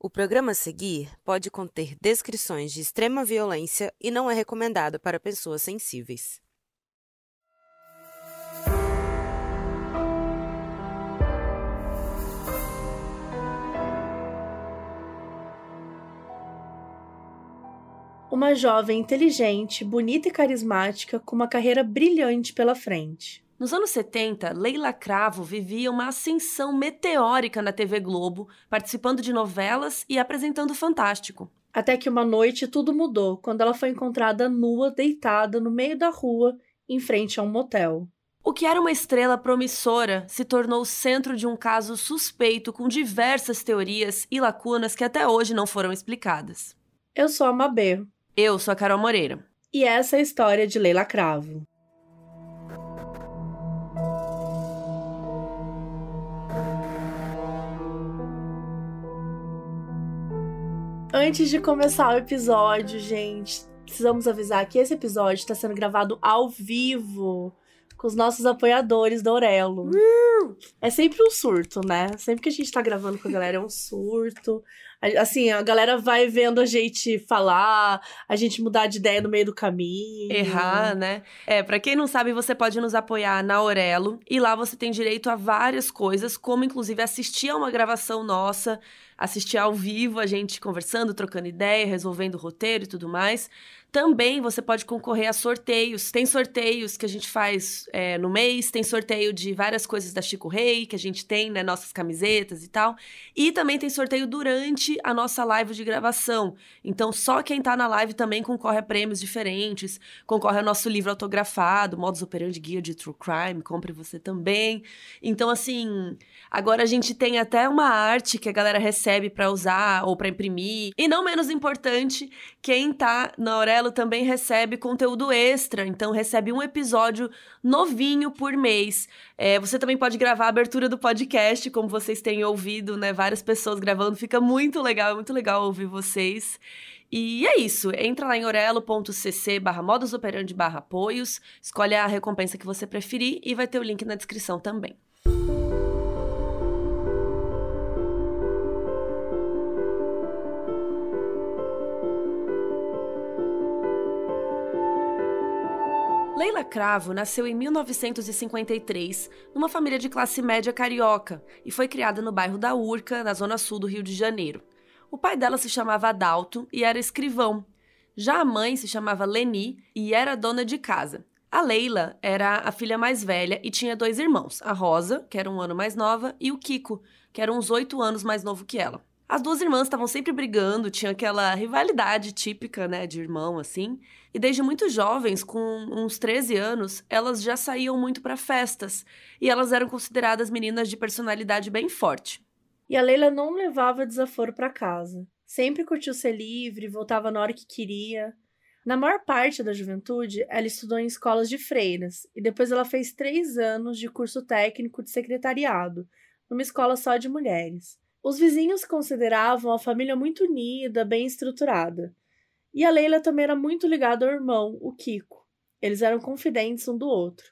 O programa a seguir pode conter descrições de extrema violência e não é recomendado para pessoas sensíveis. Uma jovem inteligente, bonita e carismática, com uma carreira brilhante pela frente. Nos anos 70, Leila Cravo vivia uma ascensão meteórica na TV Globo, participando de novelas e apresentando Fantástico. Até que uma noite tudo mudou quando ela foi encontrada nua, deitada no meio da rua, em frente a um motel. O que era uma estrela promissora se tornou o centro de um caso suspeito com diversas teorias e lacunas que até hoje não foram explicadas. Eu sou a Mabê. Eu sou a Carol Moreira. E essa é a história de Leila Cravo. Antes de começar o episódio, gente, precisamos avisar que esse episódio está sendo gravado ao vivo com os nossos apoiadores do Aurelo. Uh! É sempre um surto, né? Sempre que a gente tá gravando com a galera é um surto. Assim, a galera vai vendo a gente falar, a gente mudar de ideia no meio do caminho. Errar, né? É, para quem não sabe, você pode nos apoiar na Aurelo e lá você tem direito a várias coisas, como inclusive assistir a uma gravação nossa, assistir ao vivo a gente conversando, trocando ideia, resolvendo o roteiro e tudo mais. Também você pode concorrer a sorteios. Tem sorteios que a gente faz é, no mês, tem sorteio de várias coisas da Chico Rei, que a gente tem, né? Nossas camisetas e tal. E também tem sorteio durante a nossa live de gravação. Então, só quem tá na live também concorre a prêmios diferentes, concorre ao nosso livro autografado, Modus Operandi Guia de True Crime, compre você também. Então, assim, agora a gente tem até uma arte que a galera recebe para usar ou para imprimir. E não menos importante, quem tá na Aurelo Amarelo também recebe conteúdo extra, então recebe um episódio novinho por mês. É, você também pode gravar a abertura do podcast, como vocês têm ouvido, né? Várias pessoas gravando, fica muito legal, é muito legal ouvir vocês. E é isso, entra lá em orelo.cc barra modusoperandi barra apoios, escolhe a recompensa que você preferir e vai ter o link na descrição também. Leila Cravo nasceu em 1953 numa família de classe média carioca e foi criada no bairro da Urca, na zona sul do Rio de Janeiro. O pai dela se chamava Adalto e era escrivão. Já a mãe se chamava Leni e era dona de casa. A Leila era a filha mais velha e tinha dois irmãos, a Rosa, que era um ano mais nova, e o Kiko, que era uns oito anos mais novo que ela. As duas irmãs estavam sempre brigando, tinha aquela rivalidade típica, né, de irmão, assim. E desde muito jovens, com uns 13 anos, elas já saíam muito para festas. E elas eram consideradas meninas de personalidade bem forte. E a Leila não levava desaforo para casa. Sempre curtiu ser livre, voltava na hora que queria. Na maior parte da juventude, ela estudou em escolas de freiras e depois ela fez três anos de curso técnico de secretariado, numa escola só de mulheres. Os vizinhos consideravam a família muito unida, bem estruturada. E a Leila também era muito ligada ao irmão, o Kiko. Eles eram confidentes um do outro.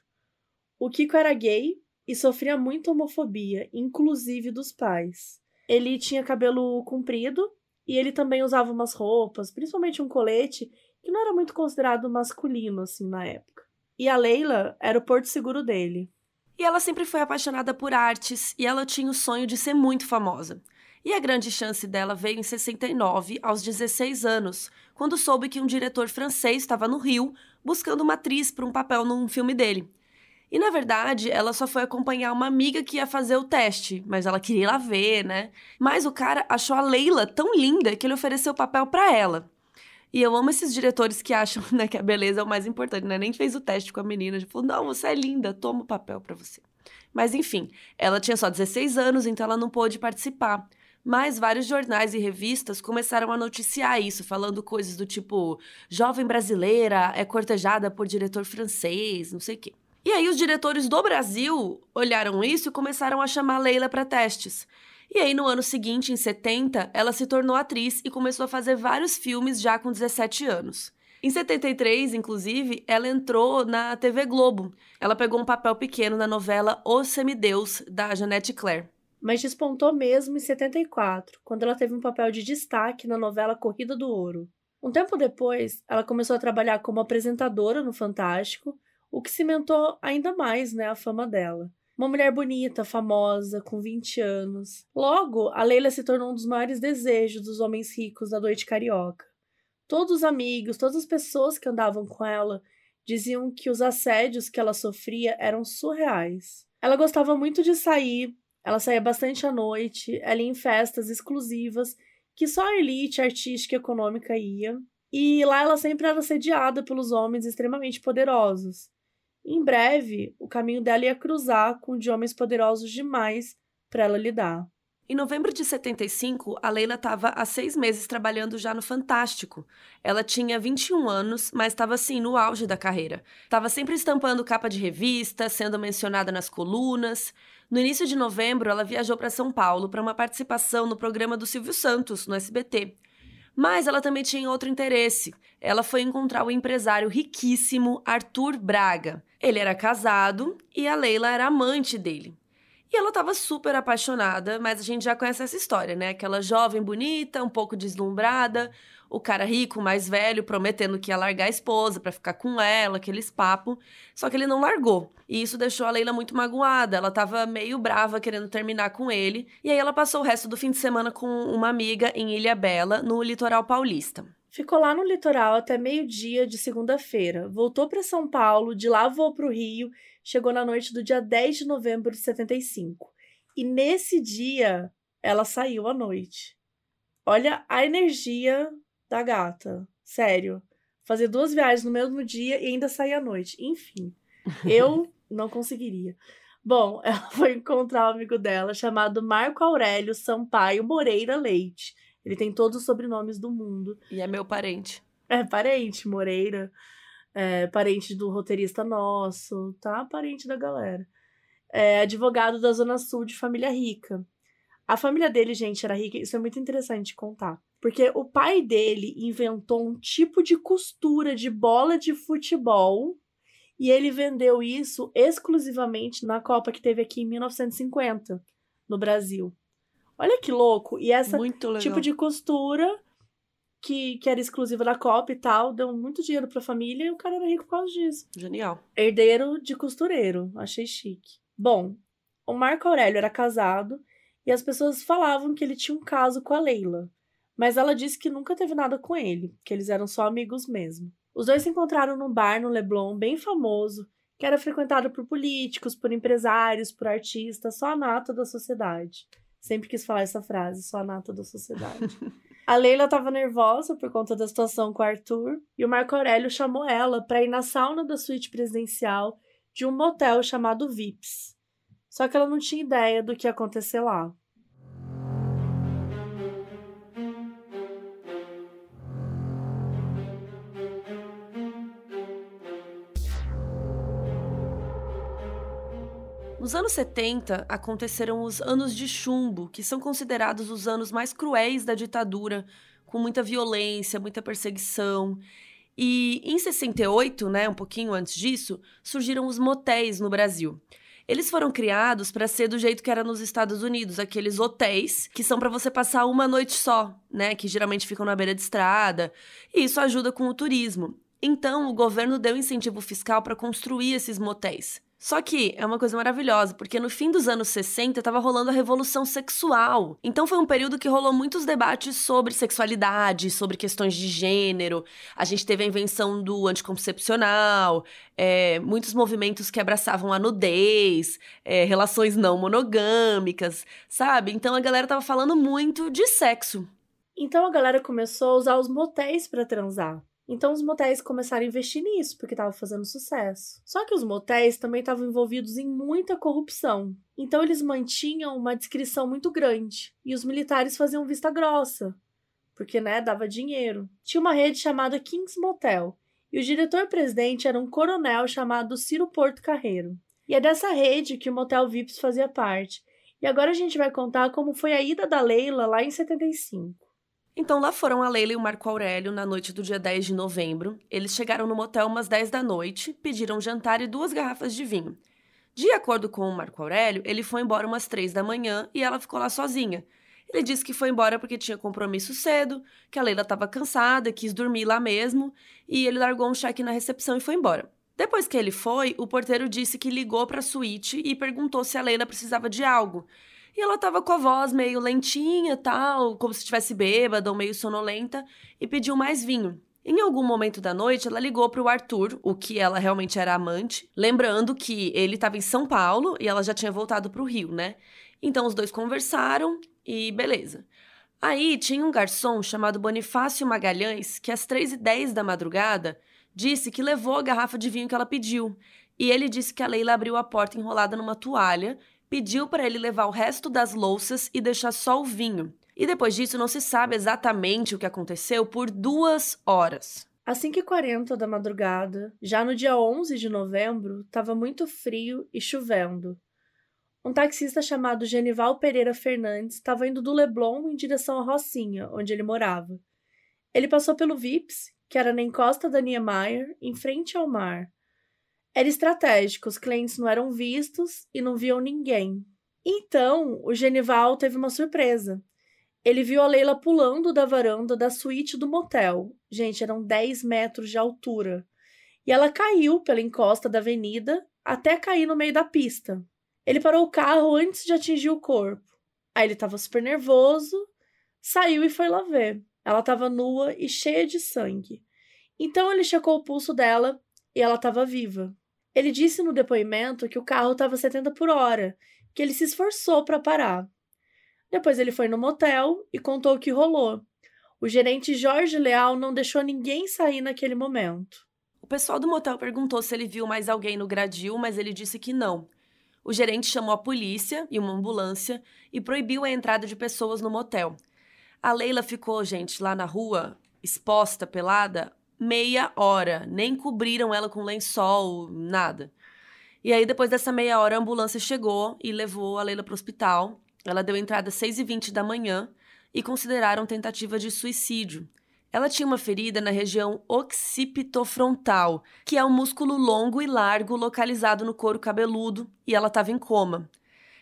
O Kiko era gay e sofria muita homofobia, inclusive dos pais. Ele tinha cabelo comprido e ele também usava umas roupas, principalmente um colete, que não era muito considerado masculino assim na época. E a Leila era o porto seguro dele. E ela sempre foi apaixonada por artes e ela tinha o sonho de ser muito famosa. E a grande chance dela veio em 69, aos 16 anos, quando soube que um diretor francês estava no Rio buscando uma atriz para um papel num filme dele. E na verdade, ela só foi acompanhar uma amiga que ia fazer o teste, mas ela queria ir lá ver, né? Mas o cara achou a Leila tão linda que ele ofereceu o papel para ela. E eu amo esses diretores que acham né, que a beleza é o mais importante, né? Nem fez o teste com a menina, falou: não, você é linda, toma o papel para você. Mas enfim, ela tinha só 16 anos, então ela não pôde participar. Mas vários jornais e revistas começaram a noticiar isso, falando coisas do tipo: jovem brasileira é cortejada por diretor francês, não sei o quê. E aí os diretores do Brasil olharam isso e começaram a chamar Leila para testes. E aí, no ano seguinte, em 70, ela se tornou atriz e começou a fazer vários filmes já com 17 anos. Em 73, inclusive, ela entrou na TV Globo. Ela pegou um papel pequeno na novela O Semideus, da Janete Claire. Mas despontou mesmo em 74, quando ela teve um papel de destaque na novela Corrida do Ouro. Um tempo depois, ela começou a trabalhar como apresentadora no Fantástico, o que cimentou ainda mais né, a fama dela. Uma mulher bonita, famosa, com 20 anos. Logo, a Leila se tornou um dos maiores desejos dos homens ricos da noite carioca. Todos os amigos, todas as pessoas que andavam com ela diziam que os assédios que ela sofria eram surreais. Ela gostava muito de sair, ela saía bastante à noite, ela ia em festas exclusivas que só a elite artística e econômica ia, e lá ela sempre era assediada pelos homens extremamente poderosos. Em breve, o caminho dela ia cruzar com de homens poderosos demais para ela lidar. Em novembro de 75, a Leila estava há seis meses trabalhando já no Fantástico. Ela tinha 21 anos, mas estava assim, no auge da carreira. Estava sempre estampando capa de revista, sendo mencionada nas colunas. No início de novembro, ela viajou para São Paulo para uma participação no programa do Silvio Santos, no SBT. Mas ela também tinha outro interesse. Ela foi encontrar o empresário riquíssimo Arthur Braga. Ele era casado e a Leila era amante dele. E ela estava super apaixonada, mas a gente já conhece essa história, né? Aquela jovem bonita, um pouco deslumbrada, o cara rico, mais velho, prometendo que ia largar a esposa para ficar com ela, aqueles papo. Só que ele não largou. E isso deixou a Leila muito magoada. Ela estava meio brava querendo terminar com ele. E aí ela passou o resto do fim de semana com uma amiga em Ilha Bela, no litoral paulista. Ficou lá no litoral até meio-dia de segunda-feira. Voltou para São Paulo, de lá voou para o Rio chegou na noite do dia 10 de novembro de 75. E nesse dia, ela saiu à noite. Olha a energia da gata. Sério. Fazer duas viagens no mesmo dia e ainda sair à noite. Enfim, eu não conseguiria. Bom, ela foi encontrar um amigo dela chamado Marco Aurélio Sampaio Moreira Leite. Ele tem todos os sobrenomes do mundo. E é meu parente. É parente, Moreira é, parente do roteirista nosso, tá? Parente da galera. É, advogado da Zona Sul de família rica. A família dele, gente, era rica, isso é muito interessante contar. Porque o pai dele inventou um tipo de costura de bola de futebol e ele vendeu isso exclusivamente na Copa que teve aqui em 1950, no Brasil. Olha que louco! E essa tipo de costura que, que era exclusiva da Copa e tal, deu muito dinheiro pra família e o cara era rico por causa disso. Genial. Herdeiro de costureiro, achei chique. Bom, o Marco Aurélio era casado e as pessoas falavam que ele tinha um caso com a Leila, mas ela disse que nunca teve nada com ele, que eles eram só amigos mesmo. Os dois se encontraram num bar no Leblon, bem famoso, que era frequentado por políticos, por empresários, por artistas, só a nata da sociedade. Sempre quis falar essa frase, só a nata da sociedade. A Leila estava nervosa por conta da situação com o Arthur e o Marco Aurélio chamou ela para ir na sauna da suíte presidencial de um motel chamado Vips. Só que ela não tinha ideia do que ia acontecer lá. Nos anos 70, aconteceram os Anos de Chumbo, que são considerados os anos mais cruéis da ditadura, com muita violência, muita perseguição. E em 68, né, um pouquinho antes disso, surgiram os motéis no Brasil. Eles foram criados para ser do jeito que era nos Estados Unidos, aqueles hotéis que são para você passar uma noite só, né, que geralmente ficam na beira de estrada, e isso ajuda com o turismo. Então, o governo deu incentivo fiscal para construir esses motéis. Só que é uma coisa maravilhosa, porque no fim dos anos 60 estava rolando a revolução sexual. Então foi um período que rolou muitos debates sobre sexualidade, sobre questões de gênero. A gente teve a invenção do anticoncepcional, é, muitos movimentos que abraçavam a nudez, é, relações não monogâmicas, sabe? Então a galera tava falando muito de sexo. Então a galera começou a usar os motéis para transar. Então os motéis começaram a investir nisso, porque estava fazendo sucesso. Só que os motéis também estavam envolvidos em muita corrupção. Então eles mantinham uma descrição muito grande. E os militares faziam vista grossa, porque né, dava dinheiro. Tinha uma rede chamada Kings Motel. E o diretor-presidente era um coronel chamado Ciro Porto Carreiro. E é dessa rede que o Motel Vips fazia parte. E agora a gente vai contar como foi a ida da Leila lá em 75. Então lá foram a Leila e o Marco Aurélio na noite do dia 10 de novembro. Eles chegaram no motel umas 10 da noite, pediram jantar e duas garrafas de vinho. De acordo com o Marco Aurélio, ele foi embora umas três da manhã e ela ficou lá sozinha. Ele disse que foi embora porque tinha compromisso cedo, que a Leila estava cansada, quis dormir lá mesmo, e ele largou um cheque na recepção e foi embora. Depois que ele foi, o porteiro disse que ligou para a suíte e perguntou se a Leila precisava de algo. E ela estava com a voz meio lentinha, tal, como se estivesse bêbada ou meio sonolenta, e pediu mais vinho. Em algum momento da noite, ela ligou para o Arthur, o que ela realmente era amante, lembrando que ele estava em São Paulo e ela já tinha voltado para o Rio, né? Então os dois conversaram e beleza. Aí tinha um garçom chamado Bonifácio Magalhães que às três e dez da madrugada disse que levou a garrafa de vinho que ela pediu. E ele disse que a Leila abriu a porta enrolada numa toalha, pediu para ele levar o resto das louças e deixar só o vinho. E depois disso não se sabe exatamente o que aconteceu por duas horas. Às 5h40 da madrugada, já no dia 11 de novembro, estava muito frio e chovendo. Um taxista chamado Genival Pereira Fernandes estava indo do Leblon em direção à Rocinha, onde ele morava. Ele passou pelo Vips, que era na encosta da Niemeyer, em frente ao mar. Era estratégico, os clientes não eram vistos e não viam ninguém. Então, o Genival teve uma surpresa. Ele viu a Leila pulando da varanda da suíte do motel. Gente, eram 10 metros de altura. E ela caiu pela encosta da avenida até cair no meio da pista. Ele parou o carro antes de atingir o corpo. Aí ele estava super nervoso, saiu e foi lá ver. Ela estava nua e cheia de sangue. Então ele checou o pulso dela e ela estava viva. Ele disse no depoimento que o carro estava 70 por hora, que ele se esforçou para parar. Depois ele foi no motel e contou o que rolou. O gerente Jorge Leal não deixou ninguém sair naquele momento. O pessoal do motel perguntou se ele viu mais alguém no gradil, mas ele disse que não. O gerente chamou a polícia e uma ambulância e proibiu a entrada de pessoas no motel. A Leila ficou, gente, lá na rua, exposta, pelada, meia hora. Nem cobriram ela com lençol, nada. E aí, depois dessa meia hora, a ambulância chegou e levou a Leila para o hospital. Ela deu entrada às 6h20 da manhã e consideraram tentativa de suicídio. Ela tinha uma ferida na região occipitofrontal, que é um músculo longo e largo localizado no couro cabeludo, e ela estava em coma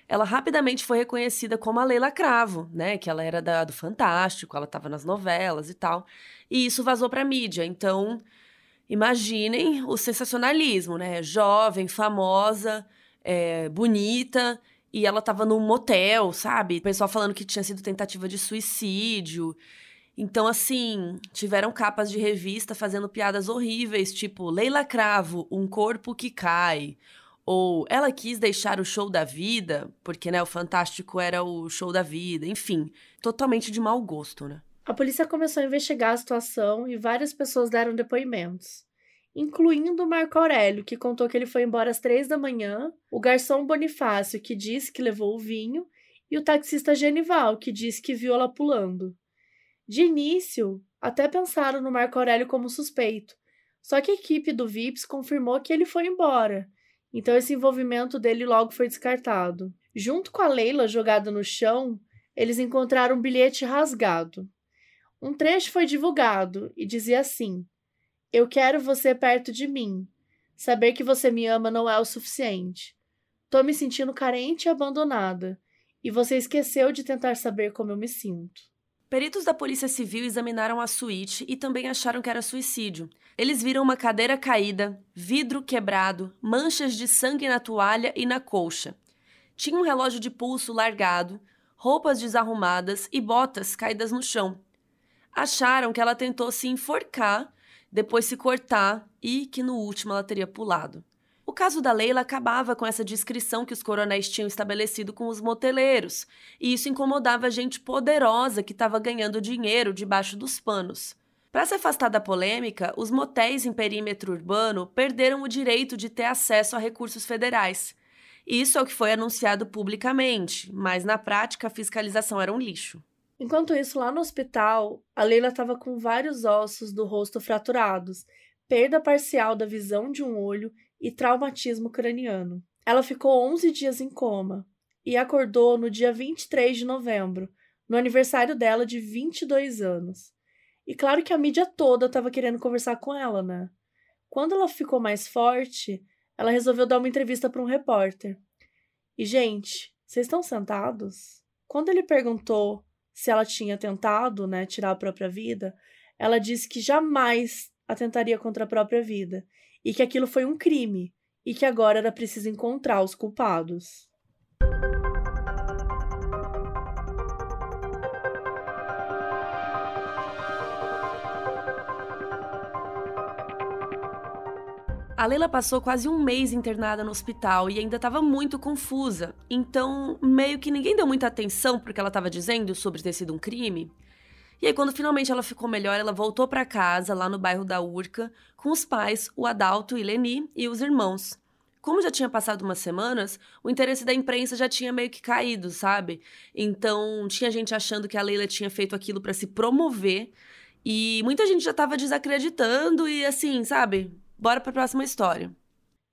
ela rapidamente foi reconhecida como a Leila Cravo, né? Que ela era da, do Fantástico, ela estava nas novelas e tal. E isso vazou para mídia. Então, imaginem o sensacionalismo, né? Jovem, famosa, é, bonita, e ela estava num motel, sabe? O pessoal falando que tinha sido tentativa de suicídio. Então, assim, tiveram capas de revista fazendo piadas horríveis, tipo Leila Cravo, um corpo que cai ou ela quis deixar o show da vida, porque né, o Fantástico era o show da vida, enfim, totalmente de mau gosto, né? A polícia começou a investigar a situação e várias pessoas deram depoimentos, incluindo Marco Aurélio, que contou que ele foi embora às três da manhã, o garçom Bonifácio, que disse que levou o vinho, e o taxista Genival, que disse que viu ela pulando. De início, até pensaram no Marco Aurélio como suspeito, só que a equipe do VIPS confirmou que ele foi embora então esse envolvimento dele logo foi descartado. Junto com a Leila jogada no chão, eles encontraram um bilhete rasgado. Um trecho foi divulgado e dizia assim: Eu quero você perto de mim. Saber que você me ama não é o suficiente. Tô me sentindo carente e abandonada, e você esqueceu de tentar saber como eu me sinto. Peritos da Polícia Civil examinaram a suíte e também acharam que era suicídio. Eles viram uma cadeira caída, vidro quebrado, manchas de sangue na toalha e na colcha. Tinha um relógio de pulso largado, roupas desarrumadas e botas caídas no chão. Acharam que ela tentou se enforcar, depois se cortar e que no último ela teria pulado. Caso da Leila acabava com essa descrição que os coronéis tinham estabelecido com os moteleiros, e isso incomodava a gente poderosa que estava ganhando dinheiro debaixo dos panos. Para se afastar da polêmica, os motéis em perímetro urbano perderam o direito de ter acesso a recursos federais. Isso é o que foi anunciado publicamente, mas na prática a fiscalização era um lixo. Enquanto isso, lá no hospital, a Leila estava com vários ossos do rosto fraturados, perda parcial da visão de um olho e traumatismo craniano. Ela ficou 11 dias em coma e acordou no dia 23 de novembro, no aniversário dela de 22 anos. E claro que a mídia toda estava querendo conversar com ela, né? Quando ela ficou mais forte, ela resolveu dar uma entrevista para um repórter. E, gente, vocês estão sentados? Quando ele perguntou se ela tinha tentado, né, tirar a própria vida, ela disse que jamais atentaria contra a própria vida e que aquilo foi um crime e que agora era preciso encontrar os culpados. A Leila passou quase um mês internada no hospital e ainda estava muito confusa. Então, meio que ninguém deu muita atenção porque ela estava dizendo sobre ter sido um crime. E aí, quando finalmente ela ficou melhor, ela voltou para casa, lá no bairro da Urca, com os pais, o Adalto e Leni, e os irmãos. Como já tinha passado umas semanas, o interesse da imprensa já tinha meio que caído, sabe? Então, tinha gente achando que a Leila tinha feito aquilo para se promover, e muita gente já estava desacreditando e assim, sabe? Bora para a próxima história.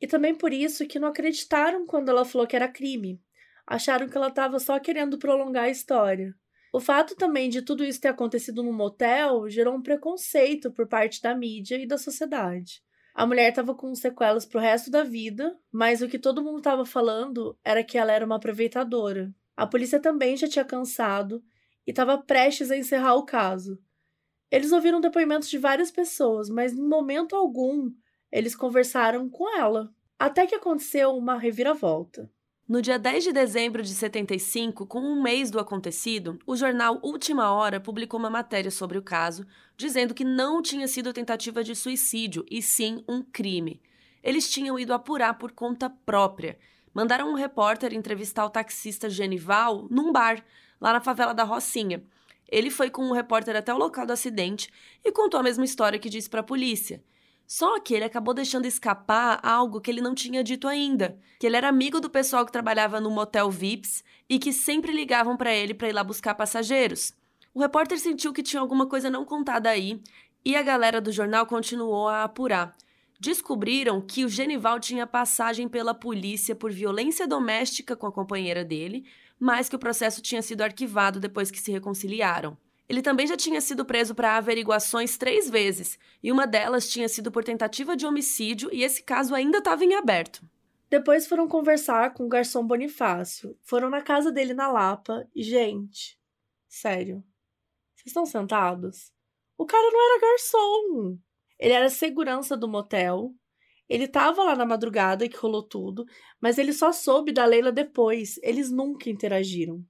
E também por isso que não acreditaram quando ela falou que era crime. Acharam que ela estava só querendo prolongar a história. O fato também de tudo isso ter acontecido num motel gerou um preconceito por parte da mídia e da sociedade. A mulher estava com sequelas pro resto da vida, mas o que todo mundo estava falando era que ela era uma aproveitadora. A polícia também já tinha cansado e estava prestes a encerrar o caso. Eles ouviram depoimentos de várias pessoas, mas em momento algum eles conversaram com ela, até que aconteceu uma reviravolta. No dia 10 de dezembro de 75, com um mês do acontecido, o jornal Última Hora publicou uma matéria sobre o caso, dizendo que não tinha sido tentativa de suicídio, e sim um crime. Eles tinham ido apurar por conta própria. Mandaram um repórter entrevistar o taxista Genival num bar, lá na favela da Rocinha. Ele foi com o repórter até o local do acidente e contou a mesma história que disse para a polícia. Só que ele acabou deixando escapar algo que ele não tinha dito ainda, que ele era amigo do pessoal que trabalhava no motel Vips e que sempre ligavam para ele para ir lá buscar passageiros. O repórter sentiu que tinha alguma coisa não contada aí e a galera do jornal continuou a apurar. Descobriram que o Genival tinha passagem pela polícia por violência doméstica com a companheira dele, mas que o processo tinha sido arquivado depois que se reconciliaram. Ele também já tinha sido preso para averiguações três vezes, e uma delas tinha sido por tentativa de homicídio, e esse caso ainda estava em aberto. Depois foram conversar com o garçom Bonifácio. Foram na casa dele na Lapa e, gente, sério, vocês estão sentados? O cara não era garçom. Ele era segurança do motel. Ele estava lá na madrugada que rolou tudo, mas ele só soube da Leila depois. Eles nunca interagiram.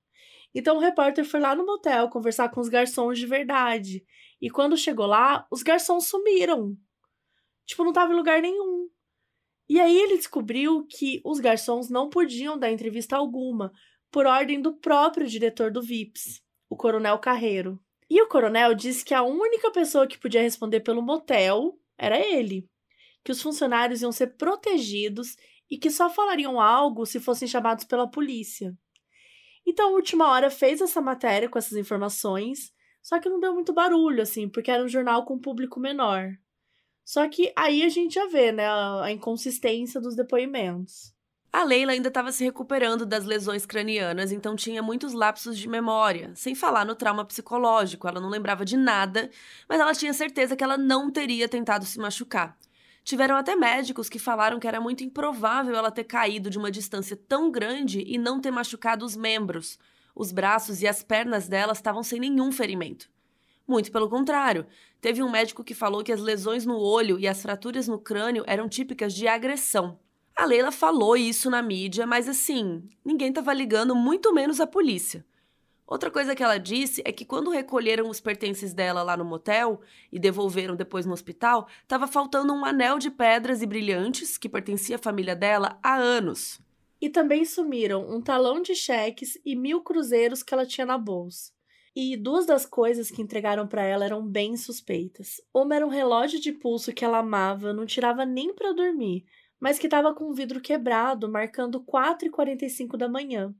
Então o repórter foi lá no motel conversar com os garçons de verdade. E quando chegou lá, os garçons sumiram. Tipo, não tava em lugar nenhum. E aí ele descobriu que os garçons não podiam dar entrevista alguma, por ordem do próprio diretor do VIPS, o Coronel Carreiro. E o coronel disse que a única pessoa que podia responder pelo motel era ele, que os funcionários iam ser protegidos e que só falariam algo se fossem chamados pela polícia. Então, última hora fez essa matéria com essas informações, só que não deu muito barulho, assim, porque era um jornal com público menor. Só que aí a gente já vê, né, a, a inconsistência dos depoimentos. A Leila ainda estava se recuperando das lesões cranianas, então tinha muitos lapsos de memória, sem falar no trauma psicológico. Ela não lembrava de nada, mas ela tinha certeza que ela não teria tentado se machucar. Tiveram até médicos que falaram que era muito improvável ela ter caído de uma distância tão grande e não ter machucado os membros. Os braços e as pernas dela estavam sem nenhum ferimento. Muito pelo contrário, teve um médico que falou que as lesões no olho e as fraturas no crânio eram típicas de agressão. A Leila falou isso na mídia, mas assim, ninguém estava ligando, muito menos a polícia. Outra coisa que ela disse é que quando recolheram os pertences dela lá no motel e devolveram depois no hospital, estava faltando um anel de pedras e brilhantes que pertencia à família dela há anos. E também sumiram um talão de cheques e mil cruzeiros que ela tinha na bolsa. E duas das coisas que entregaram para ela eram bem suspeitas. Uma era um relógio de pulso que ela amava, não tirava nem para dormir, mas que estava com o vidro quebrado, marcando 4h45 da manhã.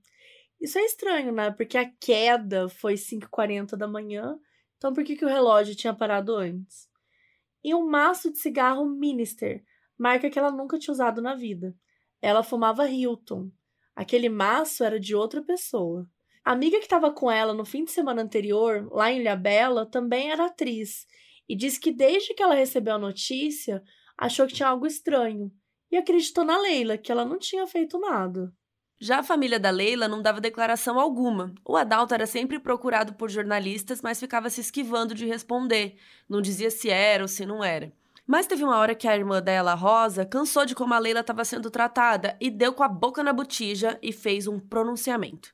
Isso é estranho, né? Porque a queda foi 5h40 da manhã. Então por que, que o relógio tinha parado antes? E um maço de cigarro Minister, marca que ela nunca tinha usado na vida. Ela fumava Hilton. Aquele maço era de outra pessoa. A amiga que estava com ela no fim de semana anterior, lá em Ilhabela, também era atriz e disse que desde que ela recebeu a notícia, achou que tinha algo estranho e acreditou na Leila, que ela não tinha feito nada. Já a família da Leila não dava declaração alguma. O Adalto era sempre procurado por jornalistas, mas ficava se esquivando de responder. Não dizia se era ou se não era. Mas teve uma hora que a irmã dela, Rosa, cansou de como a Leila estava sendo tratada e deu com a boca na botija e fez um pronunciamento.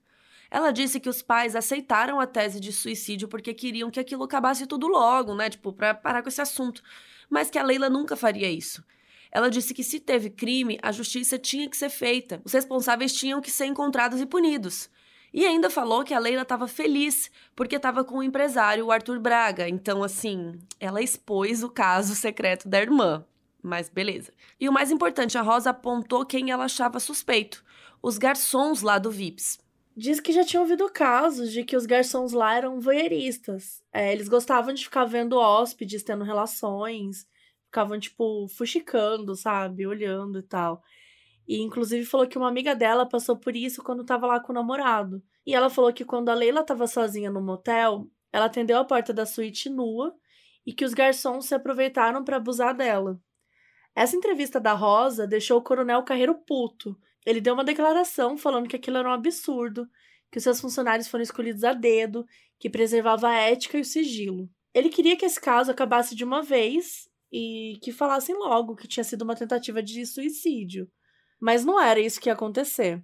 Ela disse que os pais aceitaram a tese de suicídio porque queriam que aquilo acabasse tudo logo, né? Tipo, para parar com esse assunto. Mas que a Leila nunca faria isso. Ela disse que se teve crime, a justiça tinha que ser feita. Os responsáveis tinham que ser encontrados e punidos. E ainda falou que a Leila estava feliz porque estava com o empresário o Arthur Braga. Então, assim, ela expôs o caso secreto da irmã. Mas beleza. E o mais importante, a Rosa apontou quem ela achava suspeito: os garçons lá do VIPS. Diz que já tinha ouvido casos de que os garçons lá eram voyeuristas. É, eles gostavam de ficar vendo hóspedes tendo relações, ficavam, tipo, fuxicando, sabe? Olhando e tal. E inclusive falou que uma amiga dela passou por isso quando tava lá com o namorado. E ela falou que quando a Leila tava sozinha no motel, ela atendeu a porta da suíte nua e que os garçons se aproveitaram para abusar dela. Essa entrevista da Rosa deixou o coronel Carreiro puto. Ele deu uma declaração falando que aquilo era um absurdo, que os seus funcionários foram escolhidos a dedo, que preservava a ética e o sigilo. Ele queria que esse caso acabasse de uma vez e que falassem logo que tinha sido uma tentativa de suicídio. Mas não era isso que ia acontecer.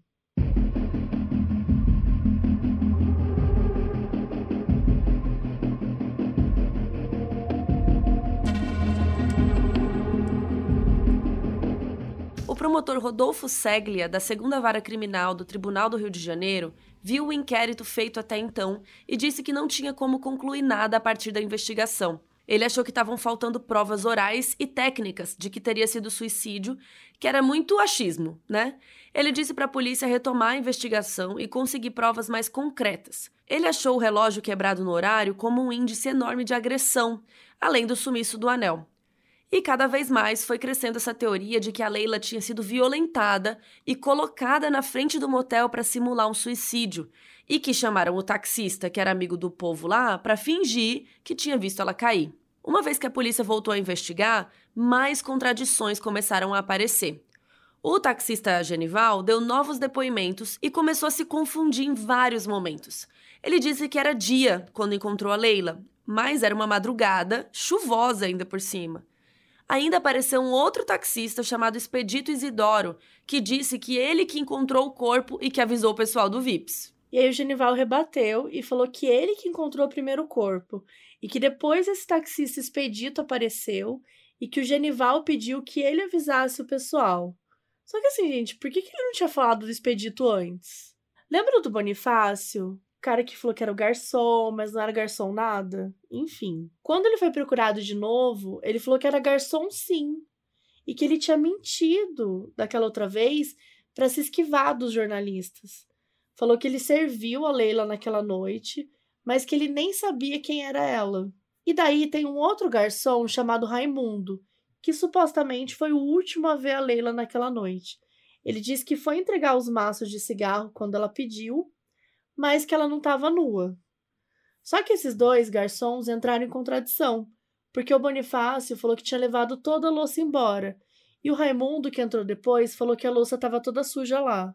O promotor Rodolfo Seglia, da segunda vara criminal do Tribunal do Rio de Janeiro, viu o inquérito feito até então e disse que não tinha como concluir nada a partir da investigação. Ele achou que estavam faltando provas orais e técnicas de que teria sido suicídio, que era muito achismo, né? Ele disse para a polícia retomar a investigação e conseguir provas mais concretas. Ele achou o relógio quebrado no horário como um índice enorme de agressão, além do sumiço do anel. E cada vez mais foi crescendo essa teoria de que a Leila tinha sido violentada e colocada na frente do motel para simular um suicídio, e que chamaram o taxista, que era amigo do povo lá, para fingir que tinha visto ela cair. Uma vez que a polícia voltou a investigar, mais contradições começaram a aparecer. O taxista Genival deu novos depoimentos e começou a se confundir em vários momentos. Ele disse que era dia quando encontrou a Leila, mas era uma madrugada, chuvosa ainda por cima. Ainda apareceu um outro taxista chamado Expedito Isidoro, que disse que ele que encontrou o corpo e que avisou o pessoal do VIPS. E aí o Genival rebateu e falou que ele que encontrou o primeiro corpo e que depois esse taxista expedito apareceu e que o Genival pediu que ele avisasse o pessoal. Só que assim, gente, por que, que ele não tinha falado do expedito antes? Lembra do Bonifácio? Cara que falou que era o garçom, mas não era garçom nada? Enfim. Quando ele foi procurado de novo, ele falou que era garçom sim. E que ele tinha mentido daquela outra vez para se esquivar dos jornalistas falou que ele serviu a Leila naquela noite, mas que ele nem sabia quem era ela. E daí tem um outro garçom chamado Raimundo, que supostamente foi o último a ver a Leila naquela noite. Ele disse que foi entregar os maços de cigarro quando ela pediu, mas que ela não estava nua. Só que esses dois garçons entraram em contradição, porque o Bonifácio falou que tinha levado toda a louça embora, e o Raimundo, que entrou depois, falou que a louça estava toda suja lá.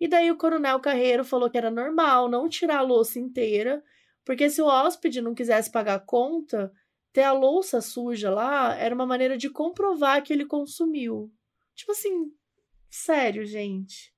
E daí o coronel Carreiro falou que era normal não tirar a louça inteira, porque se o hóspede não quisesse pagar a conta, ter a louça suja lá era uma maneira de comprovar que ele consumiu. Tipo assim, sério, gente.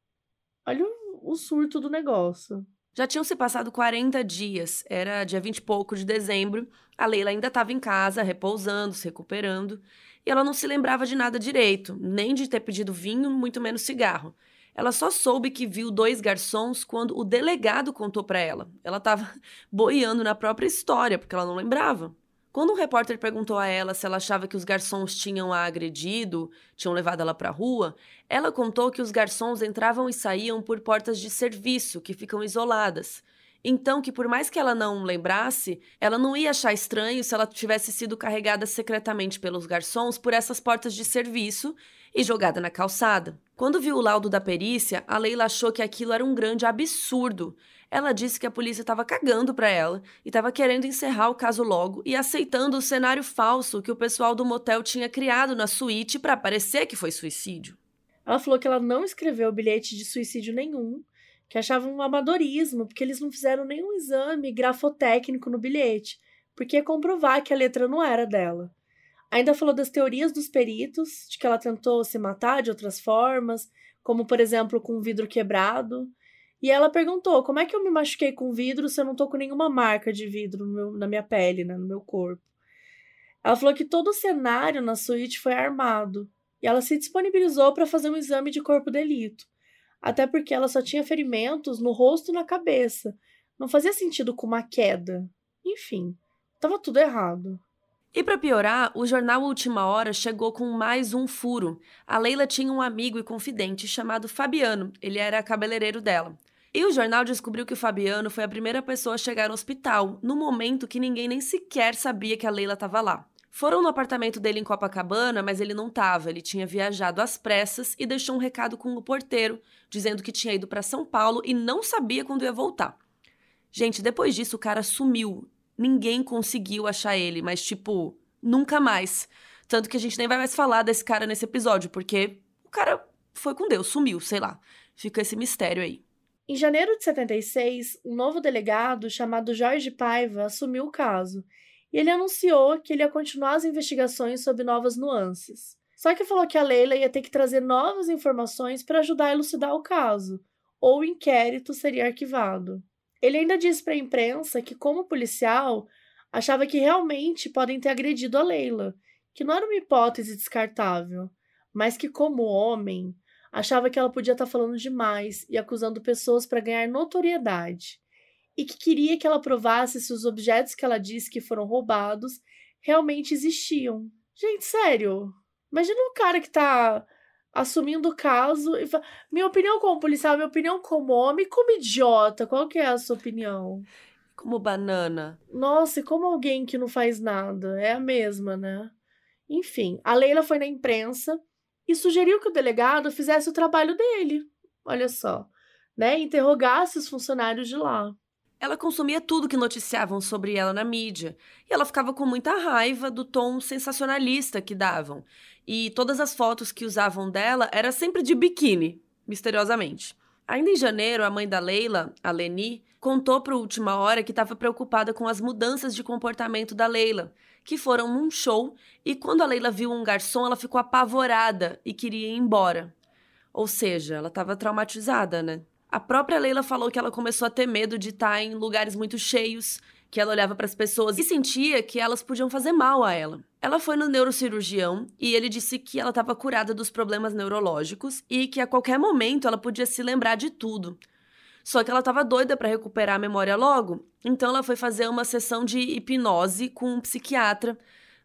Olha o, o surto do negócio. Já tinham se passado 40 dias, era dia 20 e pouco de dezembro. A Leila ainda estava em casa, repousando, se recuperando, e ela não se lembrava de nada direito, nem de ter pedido vinho, muito menos cigarro. Ela só soube que viu dois garçons quando o delegado contou para ela. Ela estava boiando na própria história, porque ela não lembrava. Quando um repórter perguntou a ela se ela achava que os garçons tinham a agredido, tinham levado ela para a rua, ela contou que os garçons entravam e saíam por portas de serviço, que ficam isoladas. Então, que por mais que ela não lembrasse, ela não ia achar estranho se ela tivesse sido carregada secretamente pelos garçons por essas portas de serviço e jogada na calçada. Quando viu o laudo da perícia, a Leila achou que aquilo era um grande absurdo. Ela disse que a polícia estava cagando para ela e estava querendo encerrar o caso logo e aceitando o cenário falso que o pessoal do motel tinha criado na suíte para parecer que foi suicídio. Ela falou que ela não escreveu bilhete de suicídio nenhum, que achava um amadorismo, porque eles não fizeram nenhum exame grafotécnico no bilhete, porque ia comprovar que a letra não era dela. Ainda falou das teorias dos peritos, de que ela tentou se matar de outras formas, como por exemplo com um vidro quebrado, e ela perguntou: como é que eu me machuquei com vidro se eu não tô com nenhuma marca de vidro meu, na minha pele, né, no meu corpo? Ela falou que todo o cenário na suíte foi armado e ela se disponibilizou para fazer um exame de corpo delito, até porque ela só tinha ferimentos no rosto e na cabeça. Não fazia sentido com uma queda. Enfim, estava tudo errado. E para piorar, o jornal Última Hora chegou com mais um furo. A Leila tinha um amigo e confidente chamado Fabiano. Ele era cabeleireiro dela. E o jornal descobriu que o Fabiano foi a primeira pessoa a chegar no hospital, no momento que ninguém nem sequer sabia que a Leila estava lá. Foram no apartamento dele em Copacabana, mas ele não estava. Ele tinha viajado às pressas e deixou um recado com o porteiro, dizendo que tinha ido para São Paulo e não sabia quando ia voltar. Gente, depois disso o cara sumiu. Ninguém conseguiu achar ele, mas tipo, nunca mais. Tanto que a gente nem vai mais falar desse cara nesse episódio, porque o cara foi com Deus, sumiu, sei lá. Fica esse mistério aí. Em janeiro de 76, um novo delegado chamado Jorge Paiva assumiu o caso e ele anunciou que ele ia continuar as investigações sob novas nuances. Só que falou que a Leila ia ter que trazer novas informações para ajudar a elucidar o caso, ou o inquérito seria arquivado. Ele ainda disse para a imprensa que, como policial, achava que realmente podem ter agredido a Leila, que não era uma hipótese descartável, mas que, como homem, achava que ela podia estar tá falando demais e acusando pessoas para ganhar notoriedade, e que queria que ela provasse se os objetos que ela disse que foram roubados realmente existiam. Gente, sério. Imagina um cara que tá assumindo o caso e fala, minha opinião como policial, minha opinião como homem, como idiota, qual que é a sua opinião? Como banana. Nossa, e como alguém que não faz nada, é a mesma, né? Enfim, a Leila foi na imprensa e sugeriu que o delegado fizesse o trabalho dele. Olha só, né? Interrogasse os funcionários de lá. Ela consumia tudo que noticiavam sobre ela na mídia, e ela ficava com muita raiva do tom sensacionalista que davam. E todas as fotos que usavam dela era sempre de biquíni, misteriosamente. Ainda em janeiro, a mãe da Leila, a Leni, contou para última hora que estava preocupada com as mudanças de comportamento da Leila, que foram num show e quando a Leila viu um garçom, ela ficou apavorada e queria ir embora. Ou seja, ela estava traumatizada, né? A própria Leila falou que ela começou a ter medo de estar em lugares muito cheios, que ela olhava para as pessoas e sentia que elas podiam fazer mal a ela. Ela foi no neurocirurgião e ele disse que ela estava curada dos problemas neurológicos e que a qualquer momento ela podia se lembrar de tudo. Só que ela estava doida para recuperar a memória logo, então ela foi fazer uma sessão de hipnose com um psiquiatra,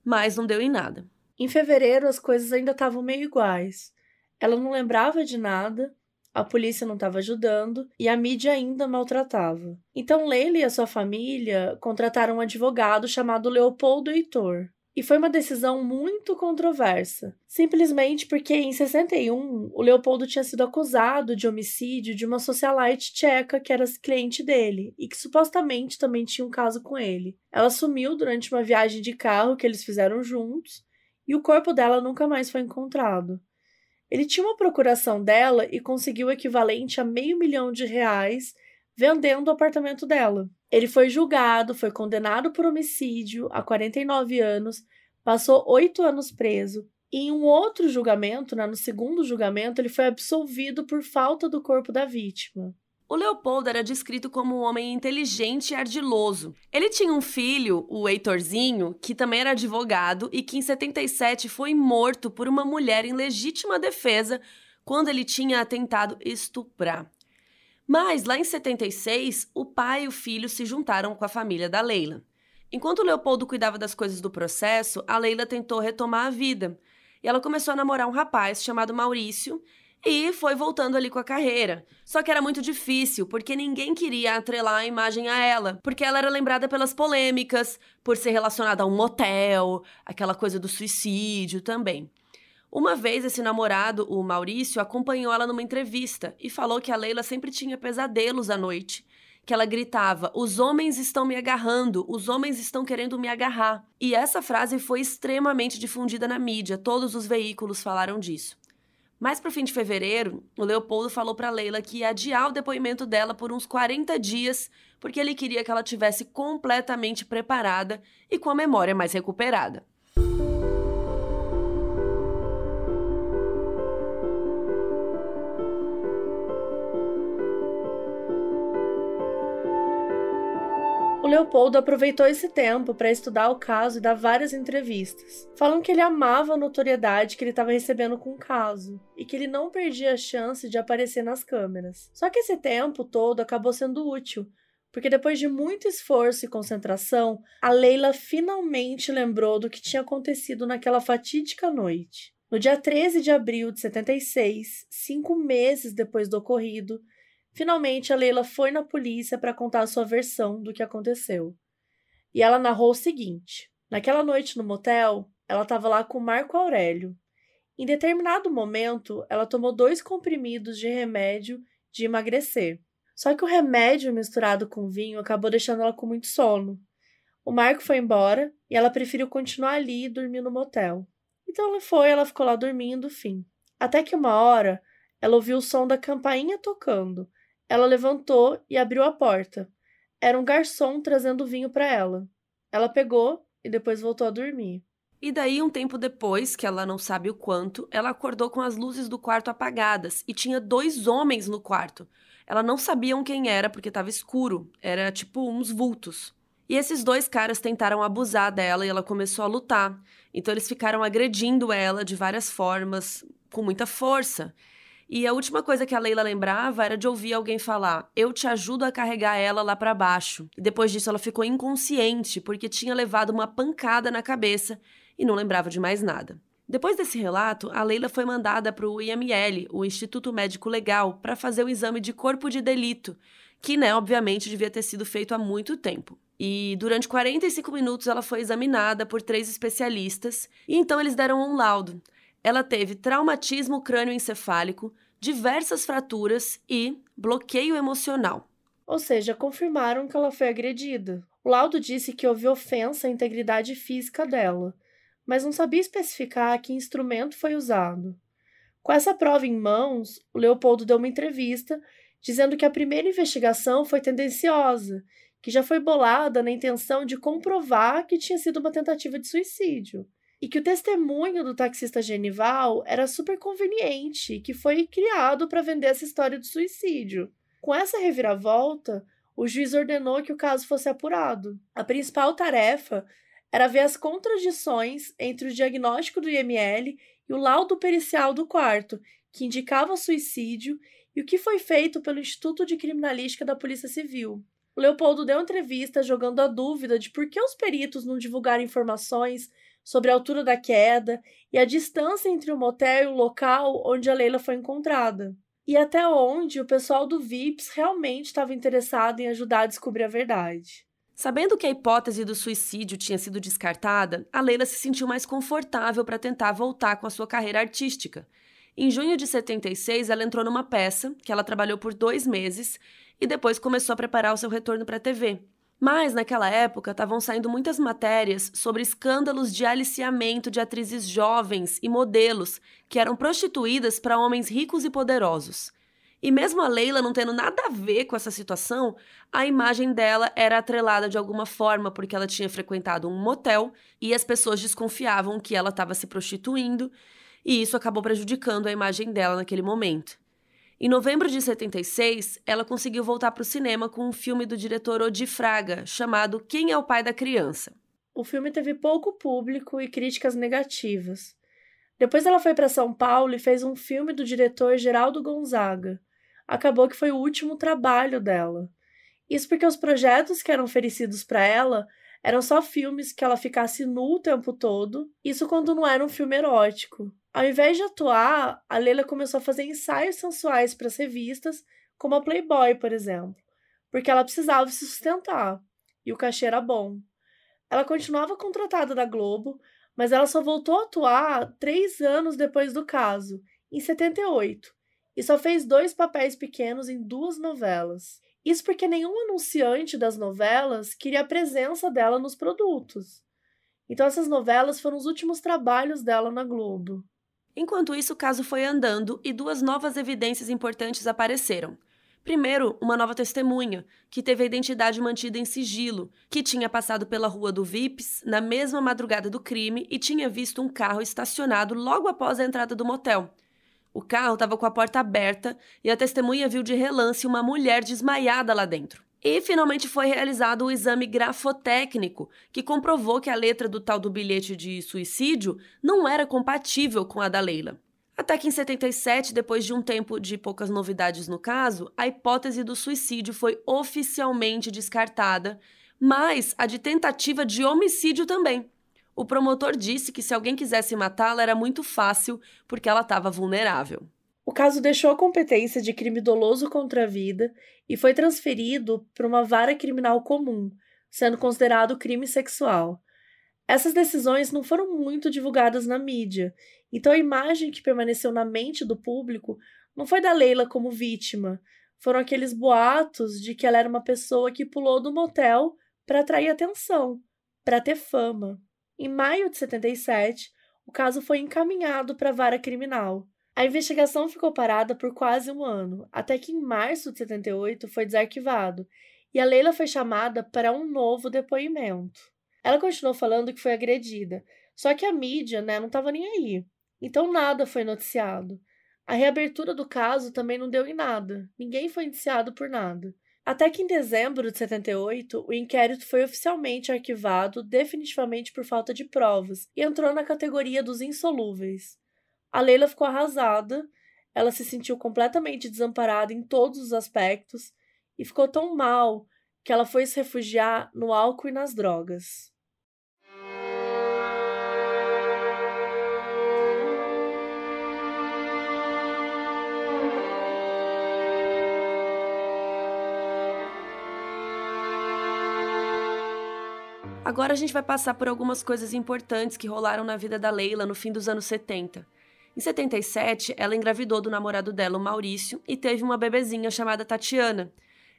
mas não deu em nada. Em fevereiro as coisas ainda estavam meio iguais. Ela não lembrava de nada, a polícia não estava ajudando e a mídia ainda maltratava. Então Leila e a sua família contrataram um advogado chamado Leopoldo Heitor. E foi uma decisão muito controversa, simplesmente porque em 61 o Leopoldo tinha sido acusado de homicídio de uma socialite tcheca que era cliente dele e que supostamente também tinha um caso com ele. Ela sumiu durante uma viagem de carro que eles fizeram juntos e o corpo dela nunca mais foi encontrado. Ele tinha uma procuração dela e conseguiu o equivalente a meio milhão de reais vendendo o apartamento dela. Ele foi julgado, foi condenado por homicídio a 49 anos, passou oito anos preso. E em um outro julgamento, né, no segundo julgamento, ele foi absolvido por falta do corpo da vítima. O Leopoldo era descrito como um homem inteligente e ardiloso. Ele tinha um filho, o Heitorzinho, que também era advogado e que em 77 foi morto por uma mulher em legítima defesa quando ele tinha tentado estuprar. Mas lá em 76, o pai e o filho se juntaram com a família da Leila. Enquanto Leopoldo cuidava das coisas do processo, a Leila tentou retomar a vida. E ela começou a namorar um rapaz chamado Maurício e foi voltando ali com a carreira. Só que era muito difícil, porque ninguém queria atrelar a imagem a ela, porque ela era lembrada pelas polêmicas, por ser relacionada a um motel, aquela coisa do suicídio também. Uma vez esse namorado, o Maurício, acompanhou ela numa entrevista e falou que a Leila sempre tinha pesadelos à noite que ela gritava: Os homens estão me agarrando, os homens estão querendo me agarrar. E essa frase foi extremamente difundida na mídia, todos os veículos falaram disso. Mais pro fim de fevereiro, o Leopoldo falou para Leila que ia adiar o depoimento dela por uns 40 dias, porque ele queria que ela tivesse completamente preparada e com a memória mais recuperada. Leopoldo aproveitou esse tempo para estudar o caso e dar várias entrevistas. Falam que ele amava a notoriedade que ele estava recebendo com o caso e que ele não perdia a chance de aparecer nas câmeras. Só que esse tempo todo acabou sendo útil, porque depois de muito esforço e concentração, a Leila finalmente lembrou do que tinha acontecido naquela fatídica noite. No dia 13 de abril de 76, cinco meses depois do ocorrido, Finalmente, a Leila foi na polícia para contar a sua versão do que aconteceu. E ela narrou o seguinte: naquela noite no motel, ela estava lá com Marco Aurélio. Em determinado momento, ela tomou dois comprimidos de remédio de emagrecer. Só que o remédio misturado com vinho acabou deixando ela com muito sono. O Marco foi embora e ela preferiu continuar ali e dormir no motel. Então ela foi, ela ficou lá dormindo, fim. Até que uma hora ela ouviu o som da campainha tocando ela levantou e abriu a porta. Era um garçom trazendo vinho para ela. Ela pegou e depois voltou a dormir. E daí, um tempo depois, que ela não sabe o quanto, ela acordou com as luzes do quarto apagadas e tinha dois homens no quarto. Ela não sabiam quem era porque estava escuro, era tipo uns vultos. E esses dois caras tentaram abusar dela e ela começou a lutar. Então eles ficaram agredindo ela de várias formas, com muita força. E a última coisa que a Leila lembrava era de ouvir alguém falar: Eu te ajudo a carregar ela lá para baixo. E depois disso ela ficou inconsciente porque tinha levado uma pancada na cabeça e não lembrava de mais nada. Depois desse relato, a Leila foi mandada para o IML, o Instituto Médico Legal, para fazer o exame de corpo de delito, que, né, obviamente devia ter sido feito há muito tempo. E durante 45 minutos ela foi examinada por três especialistas, e então eles deram um laudo. Ela teve traumatismo crânioencefálico, diversas fraturas e bloqueio emocional. Ou seja, confirmaram que ela foi agredida. O laudo disse que houve ofensa à integridade física dela, mas não sabia especificar que instrumento foi usado. Com essa prova em mãos, o Leopoldo deu uma entrevista dizendo que a primeira investigação foi tendenciosa, que já foi bolada na intenção de comprovar que tinha sido uma tentativa de suicídio e que o testemunho do taxista Genival era super conveniente que foi criado para vender essa história de suicídio. Com essa reviravolta, o juiz ordenou que o caso fosse apurado. A principal tarefa era ver as contradições entre o diagnóstico do IML e o laudo pericial do quarto, que indicava suicídio, e o que foi feito pelo Instituto de Criminalística da Polícia Civil. O Leopoldo deu entrevista jogando a dúvida de por que os peritos não divulgaram informações sobre a altura da queda e a distância entre o motel e o local onde a Leila foi encontrada. E até onde o pessoal do VIPS realmente estava interessado em ajudar a descobrir a verdade. Sabendo que a hipótese do suicídio tinha sido descartada, a Leila se sentiu mais confortável para tentar voltar com a sua carreira artística. Em junho de 76, ela entrou numa peça que ela trabalhou por dois meses e depois começou a preparar o seu retorno para a TV. Mas, naquela época, estavam saindo muitas matérias sobre escândalos de aliciamento de atrizes jovens e modelos que eram prostituídas para homens ricos e poderosos. E mesmo a Leila não tendo nada a ver com essa situação, a imagem dela era atrelada de alguma forma porque ela tinha frequentado um motel e as pessoas desconfiavam que ela estava se prostituindo, e isso acabou prejudicando a imagem dela naquele momento. Em novembro de 76, ela conseguiu voltar para o cinema com um filme do diretor Odi Fraga, chamado Quem é o Pai da Criança. O filme teve pouco público e críticas negativas. Depois ela foi para São Paulo e fez um filme do diretor Geraldo Gonzaga. Acabou que foi o último trabalho dela. Isso porque os projetos que eram oferecidos para ela eram só filmes que ela ficasse nu o tempo todo, isso quando não era um filme erótico. Ao invés de atuar, a Leila começou a fazer ensaios sensuais para as revistas, como a Playboy, por exemplo, porque ela precisava se sustentar e o cachê era bom. Ela continuava contratada da Globo, mas ela só voltou a atuar três anos depois do caso, em 78, e só fez dois papéis pequenos em duas novelas. Isso porque nenhum anunciante das novelas queria a presença dela nos produtos. Então, essas novelas foram os últimos trabalhos dela na Globo. Enquanto isso, o caso foi andando e duas novas evidências importantes apareceram. Primeiro, uma nova testemunha, que teve a identidade mantida em sigilo, que tinha passado pela rua do Vips na mesma madrugada do crime e tinha visto um carro estacionado logo após a entrada do motel. O carro estava com a porta aberta e a testemunha viu de relance uma mulher desmaiada lá dentro. E finalmente foi realizado o exame grafotécnico, que comprovou que a letra do tal do bilhete de suicídio não era compatível com a da Leila. Até que em 77, depois de um tempo de poucas novidades no caso, a hipótese do suicídio foi oficialmente descartada, mas a de tentativa de homicídio também. O promotor disse que se alguém quisesse matá-la era muito fácil, porque ela estava vulnerável. O caso deixou a competência de crime doloso contra a vida e foi transferido para uma vara criminal comum, sendo considerado crime sexual. Essas decisões não foram muito divulgadas na mídia, então a imagem que permaneceu na mente do público não foi da Leila como vítima, foram aqueles boatos de que ela era uma pessoa que pulou do motel para atrair atenção, para ter fama. Em maio de 77, o caso foi encaminhado para a vara criminal. A investigação ficou parada por quase um ano, até que em março de 78 foi desarquivado e a Leila foi chamada para um novo depoimento. Ela continuou falando que foi agredida, só que a mídia né, não estava nem aí. Então nada foi noticiado. A reabertura do caso também não deu em nada. Ninguém foi indiciado por nada. Até que em dezembro de 78, o inquérito foi oficialmente arquivado definitivamente por falta de provas e entrou na categoria dos insolúveis. A Leila ficou arrasada, ela se sentiu completamente desamparada em todos os aspectos e ficou tão mal que ela foi se refugiar no álcool e nas drogas. Agora a gente vai passar por algumas coisas importantes que rolaram na vida da Leila no fim dos anos 70. Em 77, ela engravidou do namorado dela, o Maurício, e teve uma bebezinha chamada Tatiana.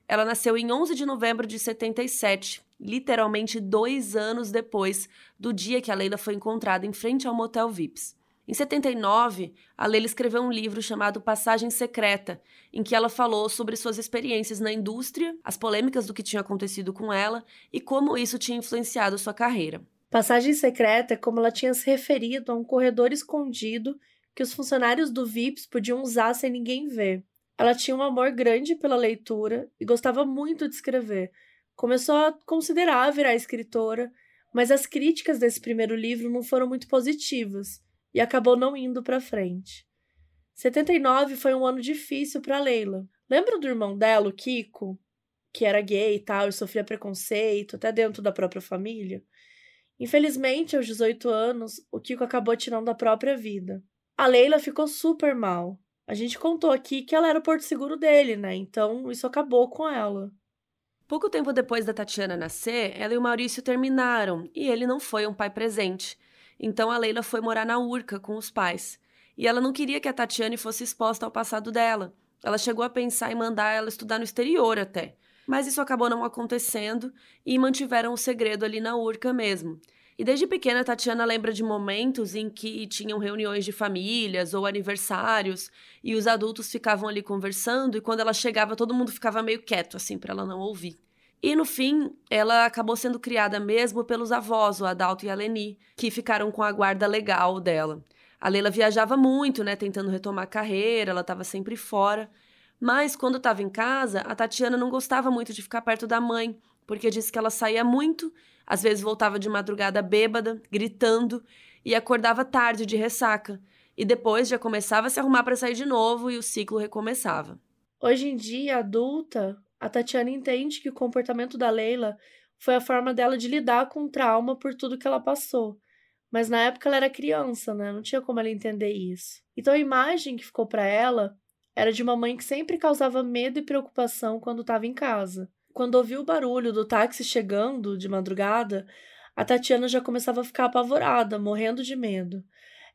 Ela nasceu em 11 de novembro de 77, literalmente dois anos depois do dia que a Leila foi encontrada em frente ao motel Vips. Em 79, a Leila escreveu um livro chamado Passagem Secreta, em que ela falou sobre suas experiências na indústria, as polêmicas do que tinha acontecido com ela e como isso tinha influenciado sua carreira. Passagem Secreta é como ela tinha se referido a um corredor escondido que os funcionários do VIPS podiam usar sem ninguém ver. Ela tinha um amor grande pela leitura e gostava muito de escrever. Começou a considerar virar escritora, mas as críticas desse primeiro livro não foram muito positivas e acabou não indo para frente. 79 foi um ano difícil para Leila. Lembra do irmão dela, o Kiko, que era gay e tal e sofria preconceito até dentro da própria família? Infelizmente, aos 18 anos, o Kiko acabou tirando a própria vida. A Leila ficou super mal. A gente contou aqui que ela era o porto seguro dele, né? Então isso acabou com ela. Pouco tempo depois da Tatiana nascer, ela e o Maurício terminaram e ele não foi um pai presente. Então a Leila foi morar na Urca com os pais. E ela não queria que a Tatiane fosse exposta ao passado dela. Ela chegou a pensar em mandar ela estudar no exterior até. Mas isso acabou não acontecendo e mantiveram o segredo ali na Urca mesmo. E desde pequena, Tatiana lembra de momentos em que tinham reuniões de famílias ou aniversários e os adultos ficavam ali conversando e quando ela chegava todo mundo ficava meio quieto assim para ela não ouvir. E no fim, ela acabou sendo criada mesmo pelos avós, o Adalto e a Leni, que ficaram com a guarda legal dela. A Leila viajava muito, né, tentando retomar a carreira, ela estava sempre fora. Mas quando estava em casa, a Tatiana não gostava muito de ficar perto da mãe, porque disse que ela saía muito, às vezes voltava de madrugada bêbada, gritando, e acordava tarde de ressaca. E depois já começava a se arrumar para sair de novo e o ciclo recomeçava. Hoje em dia, adulta, a Tatiana entende que o comportamento da Leila foi a forma dela de lidar com o trauma por tudo que ela passou. Mas na época ela era criança, né? Não tinha como ela entender isso. Então a imagem que ficou para ela era de uma mãe que sempre causava medo e preocupação quando estava em casa. Quando ouviu o barulho do táxi chegando de madrugada, a Tatiana já começava a ficar apavorada, morrendo de medo.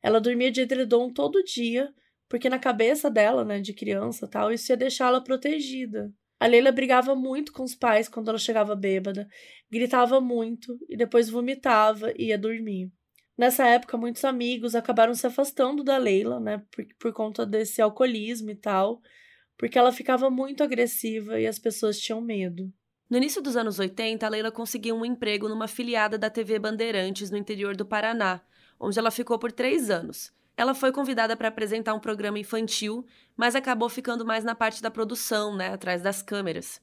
Ela dormia de edredom todo dia, porque na cabeça dela, né, de criança, tal, isso ia deixá-la protegida. A Leila brigava muito com os pais quando ela chegava bêbada, gritava muito e depois vomitava e ia dormir. Nessa época, muitos amigos acabaram se afastando da Leila, né, por, por conta desse alcoolismo e tal, porque ela ficava muito agressiva e as pessoas tinham medo. No início dos anos 80, a Leila conseguiu um emprego numa filiada da TV Bandeirantes no interior do Paraná, onde ela ficou por três anos. Ela foi convidada para apresentar um programa infantil, mas acabou ficando mais na parte da produção, né, atrás das câmeras.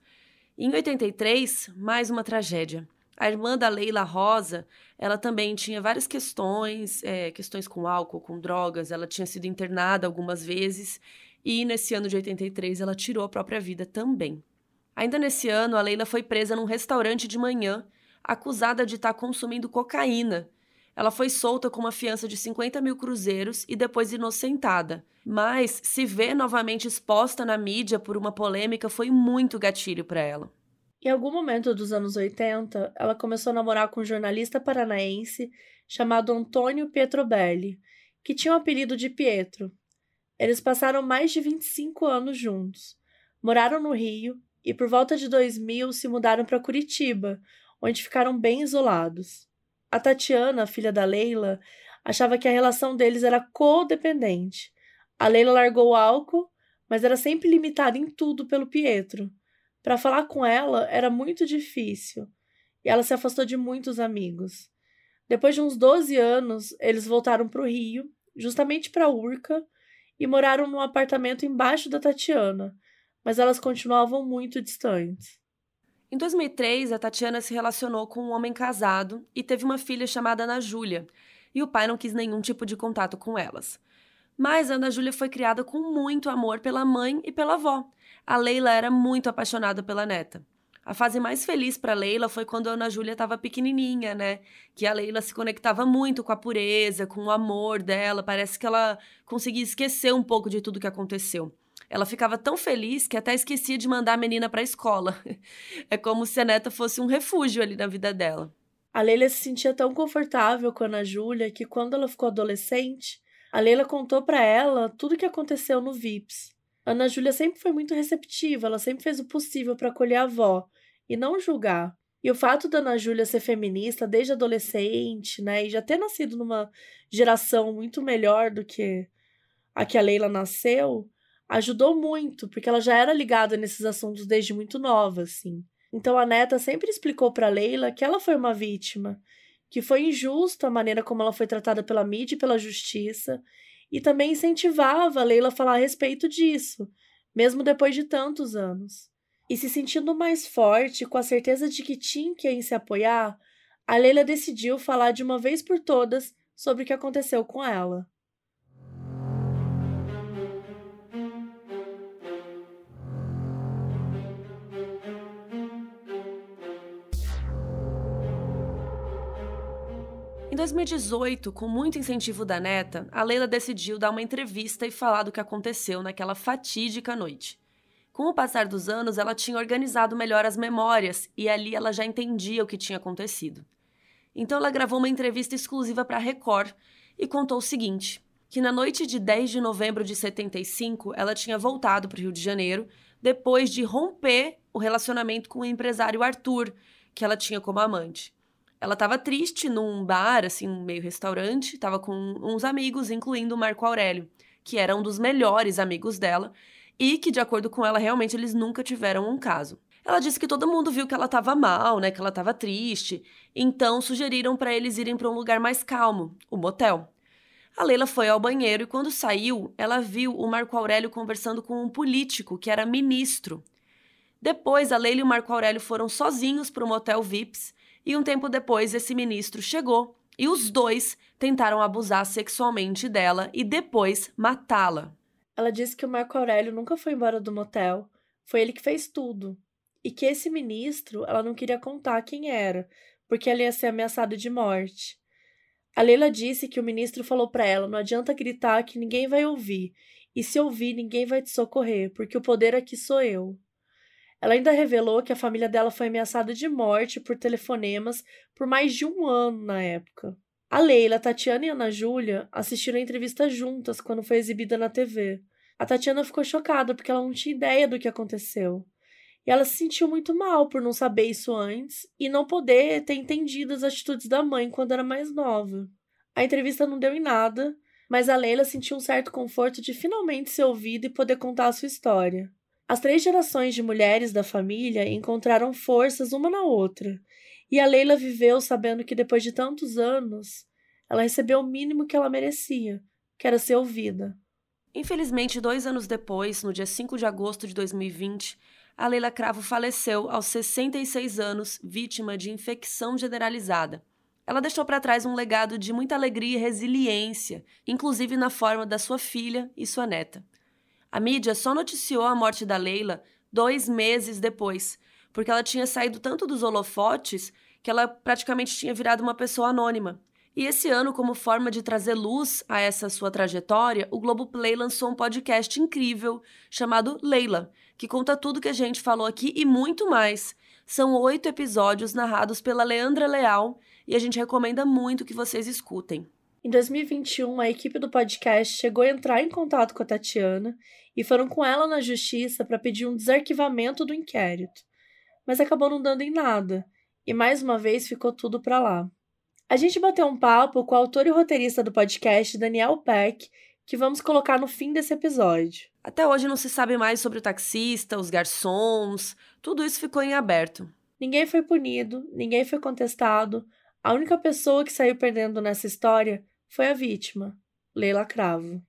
Em 83, mais uma tragédia. A irmã da Leila Rosa, ela também tinha várias questões, é, questões com álcool, com drogas, ela tinha sido internada algumas vezes e nesse ano de 83 ela tirou a própria vida também. Ainda nesse ano, a Leila foi presa num restaurante de manhã, acusada de estar consumindo cocaína. Ela foi solta com uma fiança de 50 mil cruzeiros e depois inocentada. Mas se ver novamente exposta na mídia por uma polêmica foi muito gatilho para ela. Em algum momento dos anos 80, ela começou a namorar com um jornalista paranaense chamado Antônio Pietrobelli, que tinha o apelido de Pietro. Eles passaram mais de 25 anos juntos. Moraram no Rio e por volta de 2000 se mudaram para Curitiba, onde ficaram bem isolados. A Tatiana, filha da Leila, achava que a relação deles era codependente. A Leila largou o álcool, mas era sempre limitada em tudo pelo Pietro. Para falar com ela era muito difícil e ela se afastou de muitos amigos. Depois de uns 12 anos, eles voltaram para o Rio, justamente para Urca, e moraram num apartamento embaixo da Tatiana, mas elas continuavam muito distantes. Em 2003, a Tatiana se relacionou com um homem casado e teve uma filha chamada Ana Júlia, e o pai não quis nenhum tipo de contato com elas. Mas Ana Júlia foi criada com muito amor pela mãe e pela avó, a Leila era muito apaixonada pela neta. A fase mais feliz para Leila foi quando a Ana Júlia estava pequenininha, né? Que a Leila se conectava muito com a pureza, com o amor dela. Parece que ela conseguia esquecer um pouco de tudo que aconteceu. Ela ficava tão feliz que até esquecia de mandar a menina para a escola. É como se a neta fosse um refúgio ali na vida dela. A Leila se sentia tão confortável com a Ana Júlia que quando ela ficou adolescente, a Leila contou para ela tudo o que aconteceu no VIPS. Ana Júlia sempre foi muito receptiva, ela sempre fez o possível para acolher a avó e não julgar. E o fato da Ana Júlia ser feminista desde adolescente, né, e já ter nascido numa geração muito melhor do que a que a Leila nasceu, ajudou muito, porque ela já era ligada nesses assuntos desde muito nova, assim. Então a neta sempre explicou para Leila que ela foi uma vítima, que foi injusta a maneira como ela foi tratada pela mídia e pela justiça, e também incentivava a Leila a falar a respeito disso, mesmo depois de tantos anos. E se sentindo mais forte, com a certeza de que tinha quem se apoiar, a Leila decidiu falar de uma vez por todas sobre o que aconteceu com ela. 2018, com muito incentivo da neta, a Leila decidiu dar uma entrevista e falar do que aconteceu naquela fatídica noite. Com o passar dos anos, ela tinha organizado melhor as memórias e ali ela já entendia o que tinha acontecido. Então ela gravou uma entrevista exclusiva para a Record e contou o seguinte: que na noite de 10 de novembro de 75, ela tinha voltado para o Rio de Janeiro depois de romper o relacionamento com o empresário Arthur, que ela tinha como amante. Ela estava triste num bar, assim, meio restaurante, estava com uns amigos, incluindo o Marco Aurélio, que era um dos melhores amigos dela e que, de acordo com ela, realmente eles nunca tiveram um caso. Ela disse que todo mundo viu que ela estava mal, né, que ela estava triste, então sugeriram para eles irem para um lugar mais calmo, o motel. A Leila foi ao banheiro e quando saiu, ela viu o Marco Aurélio conversando com um político que era ministro. Depois, a Leila e o Marco Aurélio foram sozinhos para o motel Vips e um tempo depois esse ministro chegou e os dois tentaram abusar sexualmente dela e depois matá-la. Ela disse que o Marco Aurélio nunca foi embora do motel, foi ele que fez tudo. E que esse ministro ela não queria contar quem era, porque ele ia ser ameaçado de morte. A Leila disse que o ministro falou para ela: não adianta gritar que ninguém vai ouvir, e se ouvir, ninguém vai te socorrer, porque o poder aqui sou eu. Ela ainda revelou que a família dela foi ameaçada de morte por telefonemas por mais de um ano na época. A Leila, a Tatiana e a Ana Júlia assistiram a entrevista juntas quando foi exibida na TV. A Tatiana ficou chocada porque ela não tinha ideia do que aconteceu. E ela se sentiu muito mal por não saber isso antes e não poder ter entendido as atitudes da mãe quando era mais nova. A entrevista não deu em nada, mas a Leila sentiu um certo conforto de finalmente ser ouvida e poder contar a sua história. As três gerações de mulheres da família encontraram forças uma na outra, e a Leila viveu sabendo que depois de tantos anos, ela recebeu o mínimo que ela merecia, que era ser ouvida. Infelizmente, dois anos depois, no dia 5 de agosto de 2020, a Leila Cravo faleceu aos 66 anos, vítima de infecção generalizada. Ela deixou para trás um legado de muita alegria e resiliência, inclusive na forma da sua filha e sua neta. A mídia só noticiou a morte da Leila dois meses depois, porque ela tinha saído tanto dos holofotes que ela praticamente tinha virado uma pessoa anônima. E esse ano, como forma de trazer luz a essa sua trajetória, o Globoplay lançou um podcast incrível chamado Leila, que conta tudo que a gente falou aqui e muito mais. São oito episódios narrados pela Leandra Leal e a gente recomenda muito que vocês escutem. Em 2021, a equipe do podcast chegou a entrar em contato com a Tatiana e foram com ela na justiça para pedir um desarquivamento do inquérito. Mas acabou não dando em nada, e mais uma vez ficou tudo para lá. A gente bateu um papo com o autor e roteirista do podcast, Daniel Peck, que vamos colocar no fim desse episódio. Até hoje não se sabe mais sobre o taxista, os garçons, tudo isso ficou em aberto. Ninguém foi punido, ninguém foi contestado. A única pessoa que saiu perdendo nessa história foi a vítima, Leila Cravo.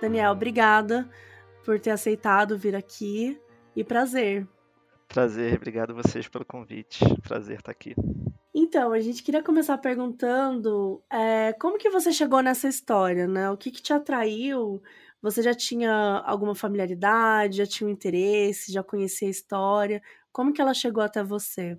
Daniel, obrigada por ter aceitado vir aqui e prazer. Prazer, obrigado a vocês pelo convite. Prazer estar aqui. Então, a gente queria começar perguntando é, como que você chegou nessa história, né? O que, que te atraiu? Você já tinha alguma familiaridade, já tinha um interesse, já conhecia a história? Como que ela chegou até você?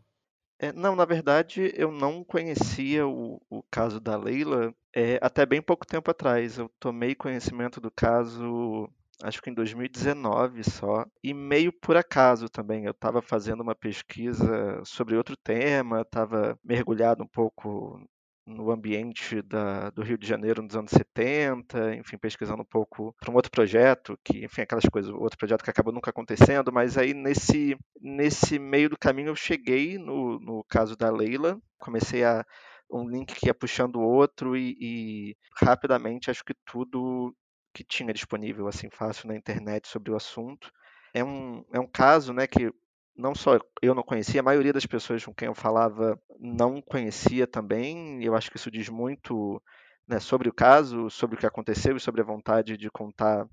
É, não, na verdade, eu não conhecia o, o caso da Leila é, até bem pouco tempo atrás. Eu tomei conhecimento do caso, acho que em 2019 só, e meio por acaso também. Eu estava fazendo uma pesquisa sobre outro tema, estava mergulhado um pouco no ambiente da, do Rio de Janeiro nos anos 70, enfim, pesquisando um pouco para um outro projeto, que, enfim, aquelas coisas, outro projeto que acabou nunca acontecendo, mas aí nesse, nesse meio do caminho eu cheguei no, no caso da Leila, comecei a um link que ia puxando o outro e, e rapidamente acho que tudo que tinha disponível assim fácil na internet sobre o assunto é um, é um caso né que não só eu não conhecia, a maioria das pessoas com quem eu falava não conhecia também. Eu acho que isso diz muito né, sobre o caso, sobre o que aconteceu e sobre a vontade de contar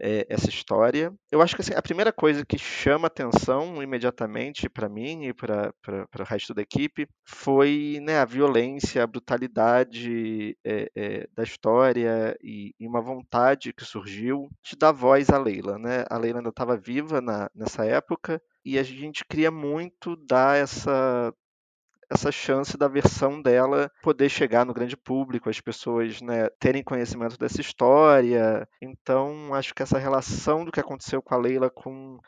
é, essa história. Eu acho que assim, a primeira coisa que chama atenção imediatamente para mim e para o resto da equipe foi né, a violência, a brutalidade é, é, da história e, e, uma vontade que surgiu de dar voz à Leila. Né? A Leila ainda estava viva na, nessa época e a gente queria muito dar essa essa chance da versão dela poder chegar no grande público, as pessoas né, terem conhecimento dessa história. Então, acho que essa relação do que aconteceu com a Leila com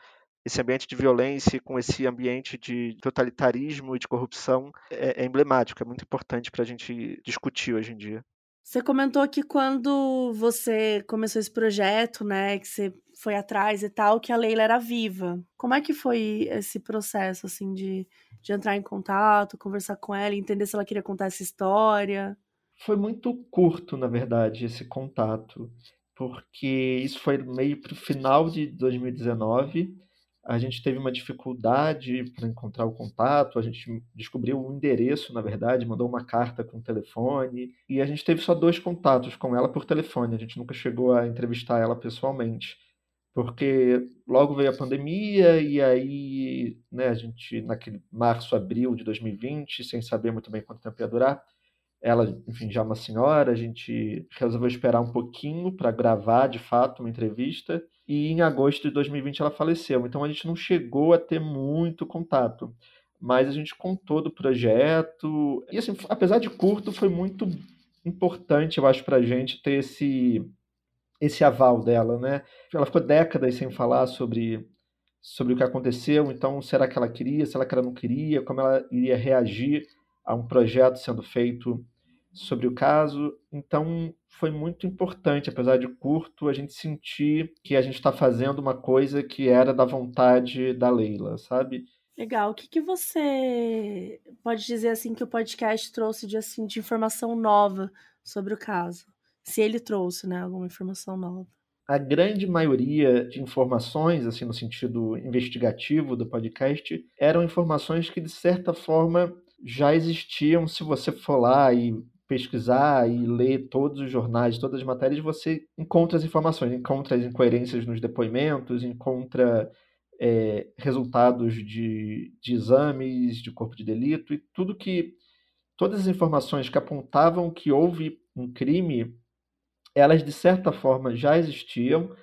esse ambiente de violência, com esse ambiente de totalitarismo e de corrupção é, é emblemático, é muito importante para a gente discutir hoje em dia. Você comentou que quando você começou esse projeto, né, que você foi atrás e tal, que a Leila era viva. Como é que foi esse processo, assim, de, de entrar em contato, conversar com ela, entender se ela queria contar essa história? Foi muito curto, na verdade, esse contato, porque isso foi meio para o final de 2019. A gente teve uma dificuldade para encontrar o contato, a gente descobriu o endereço, na verdade, mandou uma carta com o telefone, e a gente teve só dois contatos com ela por telefone, a gente nunca chegou a entrevistar ela pessoalmente porque logo veio a pandemia e aí, né, a gente naquele março, abril de 2020, sem saber muito bem quanto tempo ia durar, ela, enfim, já é uma senhora, a gente resolveu esperar um pouquinho para gravar, de fato, uma entrevista, e em agosto de 2020 ela faleceu. Então a gente não chegou a ter muito contato, mas a gente contou do projeto, e assim, apesar de curto, foi muito importante, eu acho, para a gente ter esse esse aval dela, né? Ela ficou décadas sem falar sobre sobre o que aconteceu. Então, será que ela queria, será que ela não queria, como ela iria reagir a um projeto sendo feito sobre o caso. Então, foi muito importante, apesar de curto, a gente sentir que a gente está fazendo uma coisa que era da vontade da Leila, sabe? Legal. O que, que você pode dizer assim que o podcast trouxe de assim de informação nova sobre o caso? Se ele trouxe, né, alguma informação nova. A grande maioria de informações, assim, no sentido investigativo do podcast, eram informações que, de certa forma, já existiam se você for lá e pesquisar e ler todos os jornais, todas as matérias, você encontra as informações, encontra as incoerências nos depoimentos, encontra é, resultados de, de exames de corpo de delito e tudo que. Todas as informações que apontavam que houve um crime, elas de certa forma já existiam,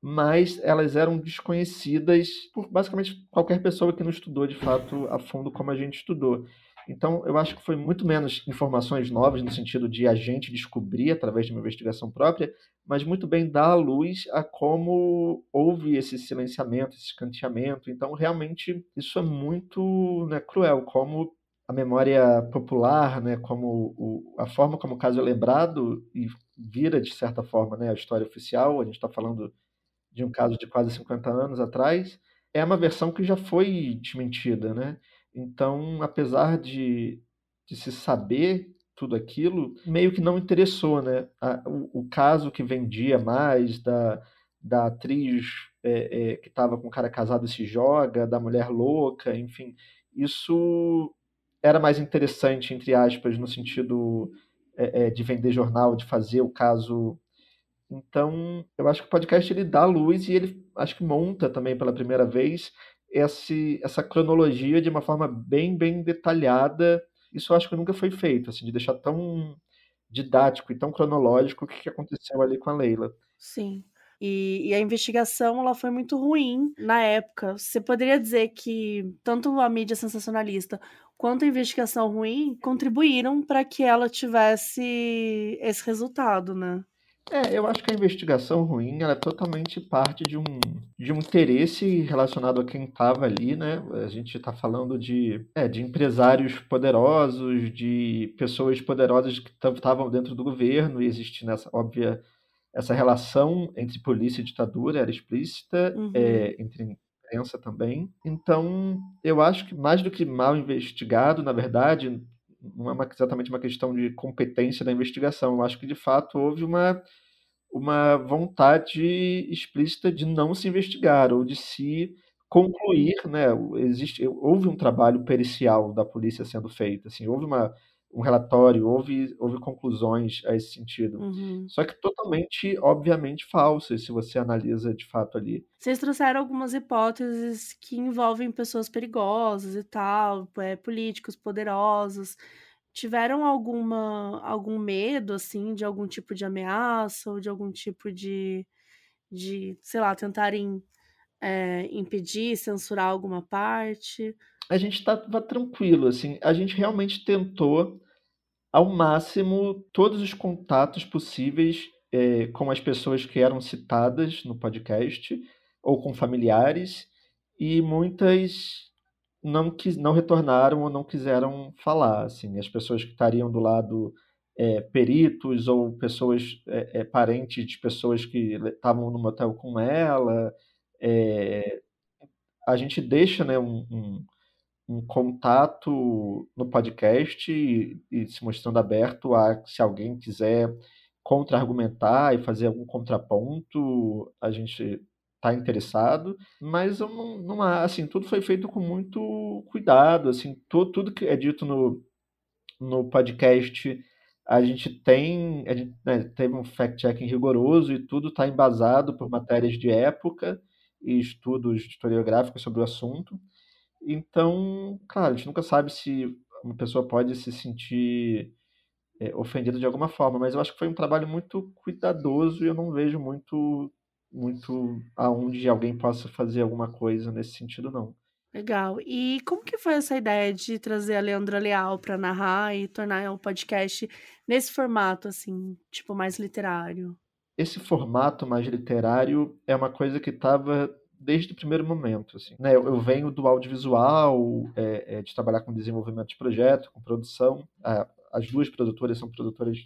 mas elas eram desconhecidas por basicamente qualquer pessoa que não estudou de fato a fundo como a gente estudou. Então, eu acho que foi muito menos informações novas no sentido de a gente descobrir através de uma investigação própria, mas muito bem dar à luz a como houve esse silenciamento, esse escanteamento. Então, realmente, isso é muito né, cruel, como a memória popular, né, como o, a forma como o caso é lembrado e vira, de certa forma, né, a história oficial, a gente está falando de um caso de quase 50 anos atrás, é uma versão que já foi desmentida, né? Então, apesar de, de se saber tudo aquilo, meio que não interessou, né? A, o, o, caso que vendia mais da, da atriz é, é, que estava com o cara casado e se joga, da mulher louca, enfim, isso era mais interessante, entre aspas, no sentido é, é de vender jornal, de fazer o caso. Então, eu acho que o podcast ele dá luz e ele acho que monta também pela primeira vez esse, essa cronologia de uma forma bem, bem detalhada. Isso eu acho que nunca foi feito, assim, de deixar tão didático e tão cronológico o que aconteceu ali com a Leila. Sim. E, e, a investigação ela foi muito ruim na época. Você poderia dizer que tanto a mídia sensacionalista quanto a investigação ruim contribuíram para que ela tivesse esse resultado, né? É, eu acho que a investigação ruim ela é totalmente parte de um, de um interesse relacionado a quem estava ali, né? A gente está falando de, é, de empresários poderosos, de pessoas poderosas que estavam dentro do governo, e existe nessa óbvia essa relação entre polícia e ditadura era explícita, uhum. é, entre imprensa também. Então, eu acho que mais do que mal investigado, na verdade, não é uma, exatamente uma questão de competência da investigação. Eu acho que, de fato, houve uma, uma vontade explícita de não se investigar ou de se concluir, né? Existe, houve um trabalho pericial da polícia sendo feito, assim, houve uma, um relatório, houve, houve conclusões a esse sentido. Uhum. Só que totalmente, obviamente, falsas, se você analisa de fato ali. Vocês trouxeram algumas hipóteses que envolvem pessoas perigosas e tal, é, políticos poderosos. Tiveram alguma algum medo, assim, de algum tipo de ameaça ou de algum tipo de, de sei lá, tentarem é, impedir, censurar alguma parte? A gente estava tranquilo, assim. A gente realmente tentou ao máximo todos os contatos possíveis é, com as pessoas que eram citadas no podcast ou com familiares e muitas não quis, não retornaram ou não quiseram falar assim. As pessoas que estariam do lado é, peritos ou pessoas é, é parentes de pessoas que estavam no motel com ela é, a gente deixa né, um, um um contato no podcast e, e, se mostrando aberto a se alguém quiser contra-argumentar e fazer algum contraponto, a gente está interessado, mas eu não, não assim, tudo foi feito com muito cuidado, assim, tudo, tudo que é dito no, no podcast a gente tem, a gente né, teve um fact-checking rigoroso e tudo está embasado por matérias de época e estudos historiográficos sobre o assunto. Então, claro, a gente nunca sabe se uma pessoa pode se sentir é, ofendida de alguma forma, mas eu acho que foi um trabalho muito cuidadoso e eu não vejo muito muito aonde alguém possa fazer alguma coisa nesse sentido, não. Legal. E como que foi essa ideia de trazer a Leandra Leal para narrar e tornar o podcast nesse formato, assim, tipo, mais literário? Esse formato mais literário é uma coisa que estava desde o primeiro momento. Assim, né? eu, eu venho do audiovisual, é, é, de trabalhar com desenvolvimento de projeto, com produção. as duas produtoras são produtoras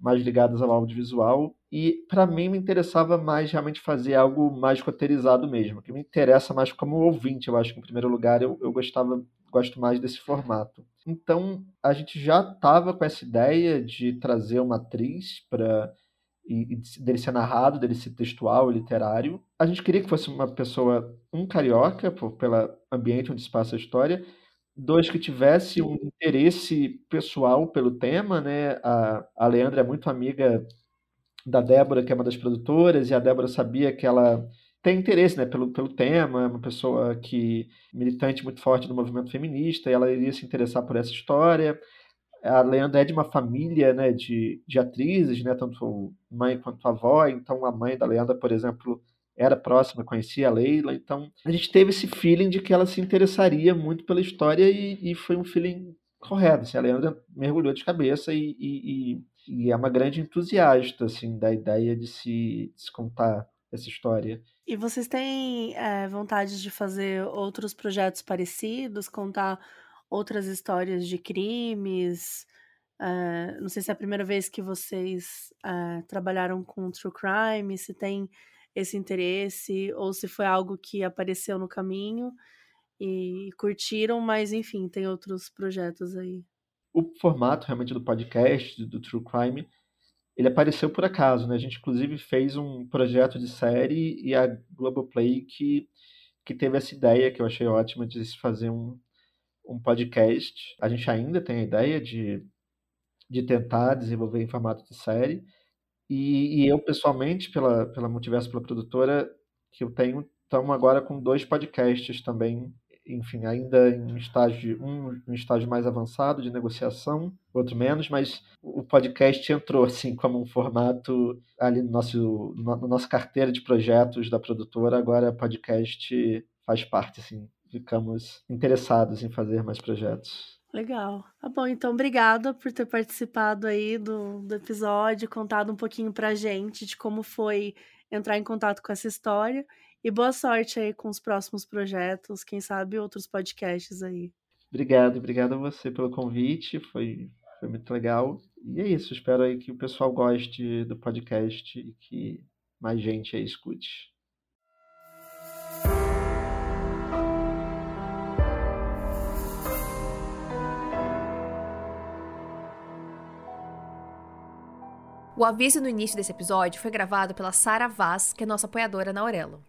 mais ligadas ao audiovisual e para mim me interessava mais realmente fazer algo mais roteirizado mesmo, que me interessa mais como ouvinte, eu acho que em primeiro lugar eu, eu gostava gosto mais desse formato. Então a gente já estava com essa ideia de trazer uma atriz para e, e dele ser narrado, dele ser textual, literário. A gente queria que fosse uma pessoa, um carioca, por, pela ambiente onde se passa a história, dois que tivesse um interesse pessoal pelo tema, né? A, a Leandra é muito amiga da Débora, que é uma das produtoras, e a Débora sabia que ela tem interesse né, pelo, pelo tema, é uma pessoa que militante muito forte do movimento feminista, e ela iria se interessar por essa história. A Leandra é de uma família né, de, de atrizes, né, tanto mãe quanto avó, então a mãe da Leandra, por exemplo, era próxima, conhecia a Leila, então a gente teve esse feeling de que ela se interessaria muito pela história e, e foi um feeling correto. Assim, a Leandra mergulhou de cabeça e, e, e, é uma grande entusiasta assim, da ideia de se, de se contar essa história. E vocês têm é, vontade de fazer outros projetos parecidos, contar outras histórias de crimes? É, não sei se é a primeira vez que vocês é, trabalharam com true crime, se tem esse interesse, ou se foi algo que apareceu no caminho e curtiram, mas enfim, tem outros projetos aí. O formato realmente do podcast, do True Crime, ele apareceu por acaso, né? A gente inclusive fez um projeto de série e a Globoplay que, que teve essa ideia que eu achei ótima de se fazer um, um podcast. A gente ainda tem a ideia de, de tentar desenvolver em formato de série, e, e, eu, pessoalmente, pela, pela Multiverso, pela produtora que eu tenho, estamos agora com dois podcasts também, enfim, ainda em estágio, um em estágio mais avançado de negociação, outro menos, mas o podcast entrou assim como um formato ali no nosso, no, no nossa carteira de projetos da produtora, agora podcast faz parte, assim, ficamos interessados em fazer mais projetos. Legal. Tá bom, então obrigada por ter participado aí do, do episódio, contado um pouquinho pra gente de como foi entrar em contato com essa história. E boa sorte aí com os próximos projetos, quem sabe outros podcasts aí. Obrigado, obrigado a você pelo convite, foi, foi muito legal. E é isso, espero aí que o pessoal goste do podcast e que mais gente aí escute. O aviso no início desse episódio foi gravado pela Sara Vaz, que é nossa apoiadora na Aurelo.